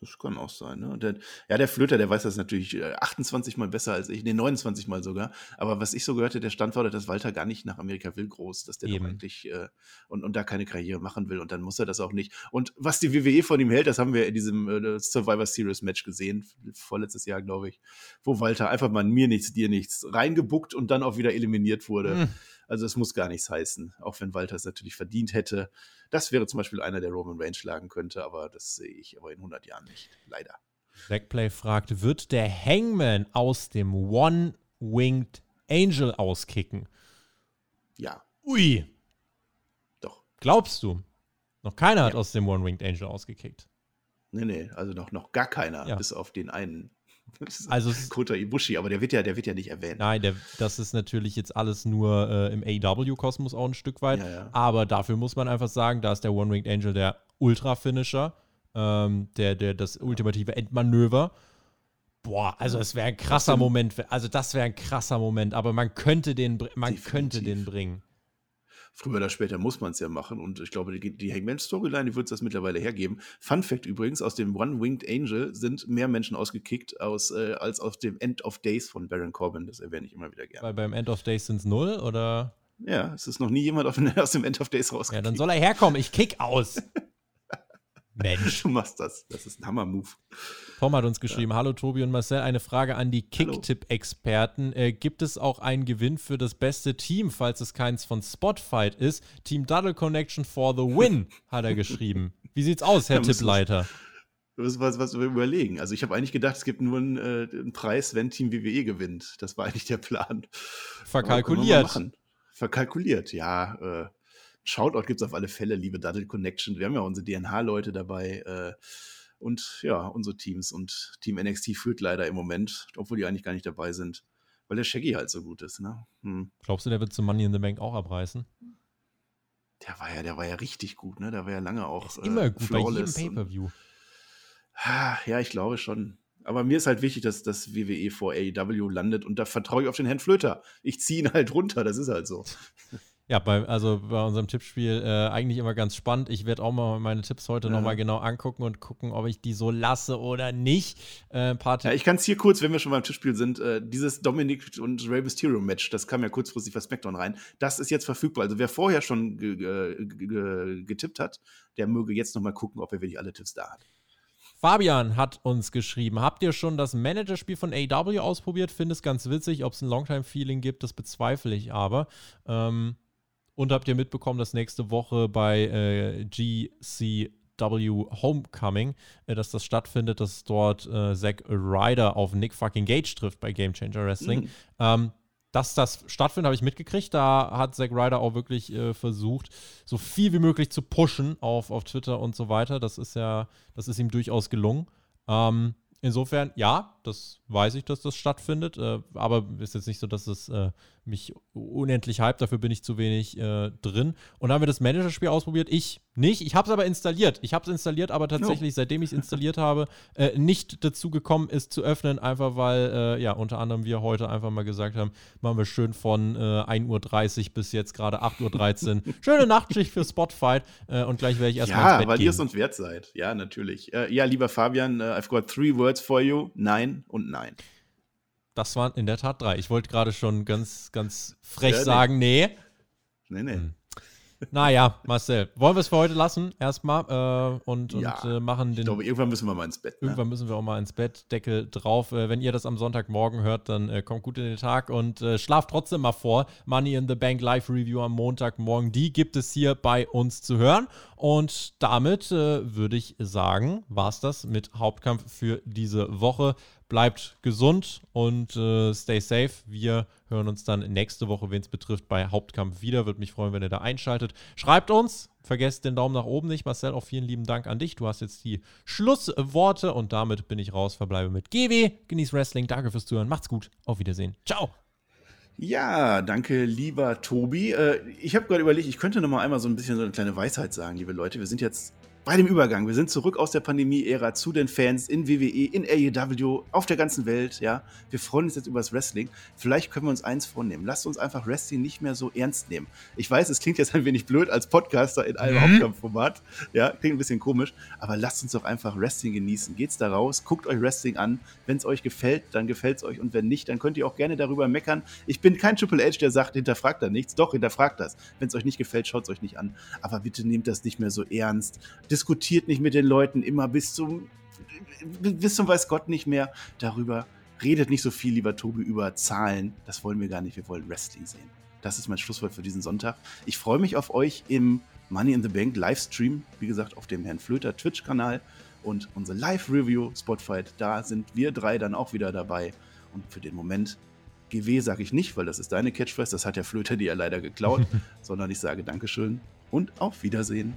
Das kann auch sein. Ne? Der, ja, der Flöter, der weiß das natürlich 28 äh, Mal besser als ich, nee, 29 Mal sogar. Aber was ich so gehört hätte, der Stand war, dass Walter gar nicht nach Amerika will, groß, dass der Eben. doch eigentlich äh, und, und da keine Karriere machen will und dann muss er das auch nicht. Und was die WWE von ihm hält, das haben wir in diesem äh, Survivor Series Match gesehen, vorletztes Jahr, glaube ich, wo Walter einfach mal mir nichts, dir nichts reingebuckt und dann auch wieder eliminiert wurde. Mhm. Also es muss gar nichts heißen, auch wenn Walter es natürlich verdient hätte. Das wäre zum Beispiel einer, der Roman Reigns schlagen könnte, aber das sehe ich aber in 100 Jahren nicht, leider. Backplay fragt, wird der Hangman aus dem One-Winged Angel auskicken? Ja. Ui. Doch. Glaubst du? Noch keiner ja. hat aus dem One-Winged Angel ausgekickt. Nee, nee, also noch, noch gar keiner, ja. bis auf den einen also Kota Ibushi, aber der wird ja, der wird ja nicht erwähnt. Nein, der, das ist natürlich jetzt alles nur äh, im AW-Kosmos auch ein Stück weit. Ja, ja. Aber dafür muss man einfach sagen, da ist der One-Winged Angel der Ultra-Finisher, ähm, der, der, das ultimative Endmanöver. Boah, also es wäre ein krasser Moment. Also das wäre ein krasser Moment, aber man könnte den, man könnte den bringen früher oder später muss man es ja machen. Und ich glaube, die, die Hangman-Storyline, die wird es das mittlerweile hergeben. Fun Fact übrigens, aus dem One-Winged Angel sind mehr Menschen ausgekickt aus, äh, als aus dem End of Days von Baron Corbin. Das erwähne ich immer wieder gerne. Weil beim End of Days sind es null, oder? Ja, es ist noch nie jemand aus dem End of Days rausgekommen. Ja, dann soll er herkommen. Ich kick aus. Mensch. Du machst das. Das ist ein Hammer-Move. Tom hat uns geschrieben: ja. Hallo Tobi und Marcel, eine Frage an die Kicktipp-Experten. Äh, gibt es auch einen Gewinn für das beste Team, falls es keins von Spotfight ist? Team Duddle Connection for the win, hat er geschrieben. Wie sieht's aus, Herr ja, Tippleiter? Was, was, was wir überlegen. Also ich habe eigentlich gedacht, es gibt nur einen, äh, einen, Preis, wenn Team WWE gewinnt. Das war eigentlich der Plan. Verkalkuliert. Verkalkuliert, ja. Äh, Shoutout gibt es auf alle Fälle, liebe Duddle Connection. Wir haben ja unsere DNH-Leute dabei. Äh, und ja, unsere Teams. Und Team NXT führt leider im Moment, obwohl die eigentlich gar nicht dabei sind, weil der Shaggy halt so gut ist. Ne? Hm. Glaubst du, der wird zum Money in the Bank auch abreißen? Der war ja, der war ja richtig gut, ne? Der war ja lange auch. Ist immer äh, gut bei jedem Pay-Per-View. Ja, ich glaube schon. Aber mir ist halt wichtig, dass das WWE vor AEW landet und da vertraue ich auf den Herrn Flöter. Ich ziehe ihn halt runter, das ist halt so. Ja, bei, also bei unserem Tippspiel äh, eigentlich immer ganz spannend. Ich werde auch mal meine Tipps heute ja. nochmal genau angucken und gucken, ob ich die so lasse oder nicht. Äh, ja, ich kann es hier kurz, wenn wir schon beim Tippspiel sind, äh, dieses Dominic und Rey Mysterio Match, das kam ja kurzfristig bei SmackDown rein, das ist jetzt verfügbar. Also wer vorher schon getippt hat, der möge jetzt nochmal gucken, ob er wirklich alle Tipps da hat. Fabian hat uns geschrieben, habt ihr schon das Managerspiel von AW ausprobiert? Finde es ganz witzig, ob es ein Longtime-Feeling gibt, das bezweifle ich aber. Ähm, und habt ihr mitbekommen, dass nächste Woche bei äh, GCW Homecoming, äh, dass das stattfindet, dass dort äh, Zack Ryder auf Nick fucking Gage trifft bei Game Changer Wrestling. Mhm. Ähm, dass das stattfindet, habe ich mitgekriegt. Da hat Zack Ryder auch wirklich äh, versucht, so viel wie möglich zu pushen auf, auf Twitter und so weiter. Das ist ja, das ist ihm durchaus gelungen. Ähm, insofern, ja, das weiß ich, dass das stattfindet. Äh, aber ist jetzt nicht so, dass es äh, mich unendlich hype, dafür bin ich zu wenig äh, drin. Und dann haben wir das Manager-Spiel ausprobiert. Ich nicht. Ich habe es aber installiert. Ich habe es installiert, aber tatsächlich, no. seitdem ich es installiert habe, äh, nicht dazu gekommen ist zu öffnen, einfach weil, äh, ja, unter anderem wir heute einfach mal gesagt haben, machen wir schön von äh, 1.30 Uhr bis jetzt gerade 8.13 Uhr. Schöne Nachtschicht für Spotfight äh, und gleich werde ich erstmal ja, ins Bett weil gehen. ihr es uns wert seid. Ja, natürlich. Äh, ja, lieber Fabian, uh, I've got three words for you. Nein und nein. Das waren in der Tat drei. Ich wollte gerade schon ganz, ganz frech ja, sagen, nee. Nee, nee. Hm. Naja, Marcel, wollen wir es für heute lassen, erstmal, äh, und, ja, und äh, machen den. Ich glaube, irgendwann müssen wir mal ins Bett. Ne? Irgendwann müssen wir auch mal ins Bett, Deckel drauf. Äh, wenn ihr das am Sonntagmorgen hört, dann äh, kommt gut in den Tag und äh, schlaft trotzdem mal vor. Money in the Bank Live Review am Montagmorgen, die gibt es hier bei uns zu hören. Und damit äh, würde ich sagen, war es das mit Hauptkampf für diese Woche bleibt gesund und äh, stay safe. Wir hören uns dann nächste Woche, wen es betrifft, bei Hauptkampf wieder. Würde mich freuen, wenn ihr da einschaltet. Schreibt uns, vergesst den Daumen nach oben nicht. Marcel, auch vielen lieben Dank an dich. Du hast jetzt die Schlussworte und damit bin ich raus. Verbleibe mit GW. Genieß Wrestling. Danke fürs Zuhören. Macht's gut. Auf Wiedersehen. Ciao. Ja, danke, lieber Tobi. Äh, ich habe gerade überlegt, ich könnte noch mal einmal so ein bisschen so eine kleine Weisheit sagen, liebe Leute. Wir sind jetzt bei dem Übergang. Wir sind zurück aus der Pandemie-Ära zu den Fans in WWE, in AEW, auf der ganzen Welt. Ja, wir freuen uns jetzt über das Wrestling. Vielleicht können wir uns eins vornehmen. Lasst uns einfach Wrestling nicht mehr so ernst nehmen. Ich weiß, es klingt jetzt ein wenig blöd als Podcaster in einem mhm. Hauptkampfformat. Ja, klingt ein bisschen komisch, aber lasst uns doch einfach Wrestling genießen. Geht's da raus, guckt euch Wrestling an. Wenn es euch gefällt, dann gefällt es euch und wenn nicht, dann könnt ihr auch gerne darüber meckern. Ich bin kein Triple H, der sagt, hinterfragt da nichts. Doch, hinterfragt das. Wenn es euch nicht gefällt, schaut es euch nicht an. Aber bitte nehmt das nicht mehr so ernst diskutiert nicht mit den Leuten immer bis zum, bis zum weiß Gott nicht mehr darüber. Redet nicht so viel, lieber Tobi, über Zahlen. Das wollen wir gar nicht. Wir wollen Wrestling sehen. Das ist mein Schlusswort für diesen Sonntag. Ich freue mich auf euch im Money in the Bank Livestream. Wie gesagt, auf dem Herrn Flöter Twitch-Kanal. Und unsere Live-Review Spotfight, da sind wir drei dann auch wieder dabei. Und für den Moment GW sage ich nicht, weil das ist deine Catchphrase. Das hat der Flöter dir ja leider geklaut. sondern ich sage Dankeschön und auf Wiedersehen.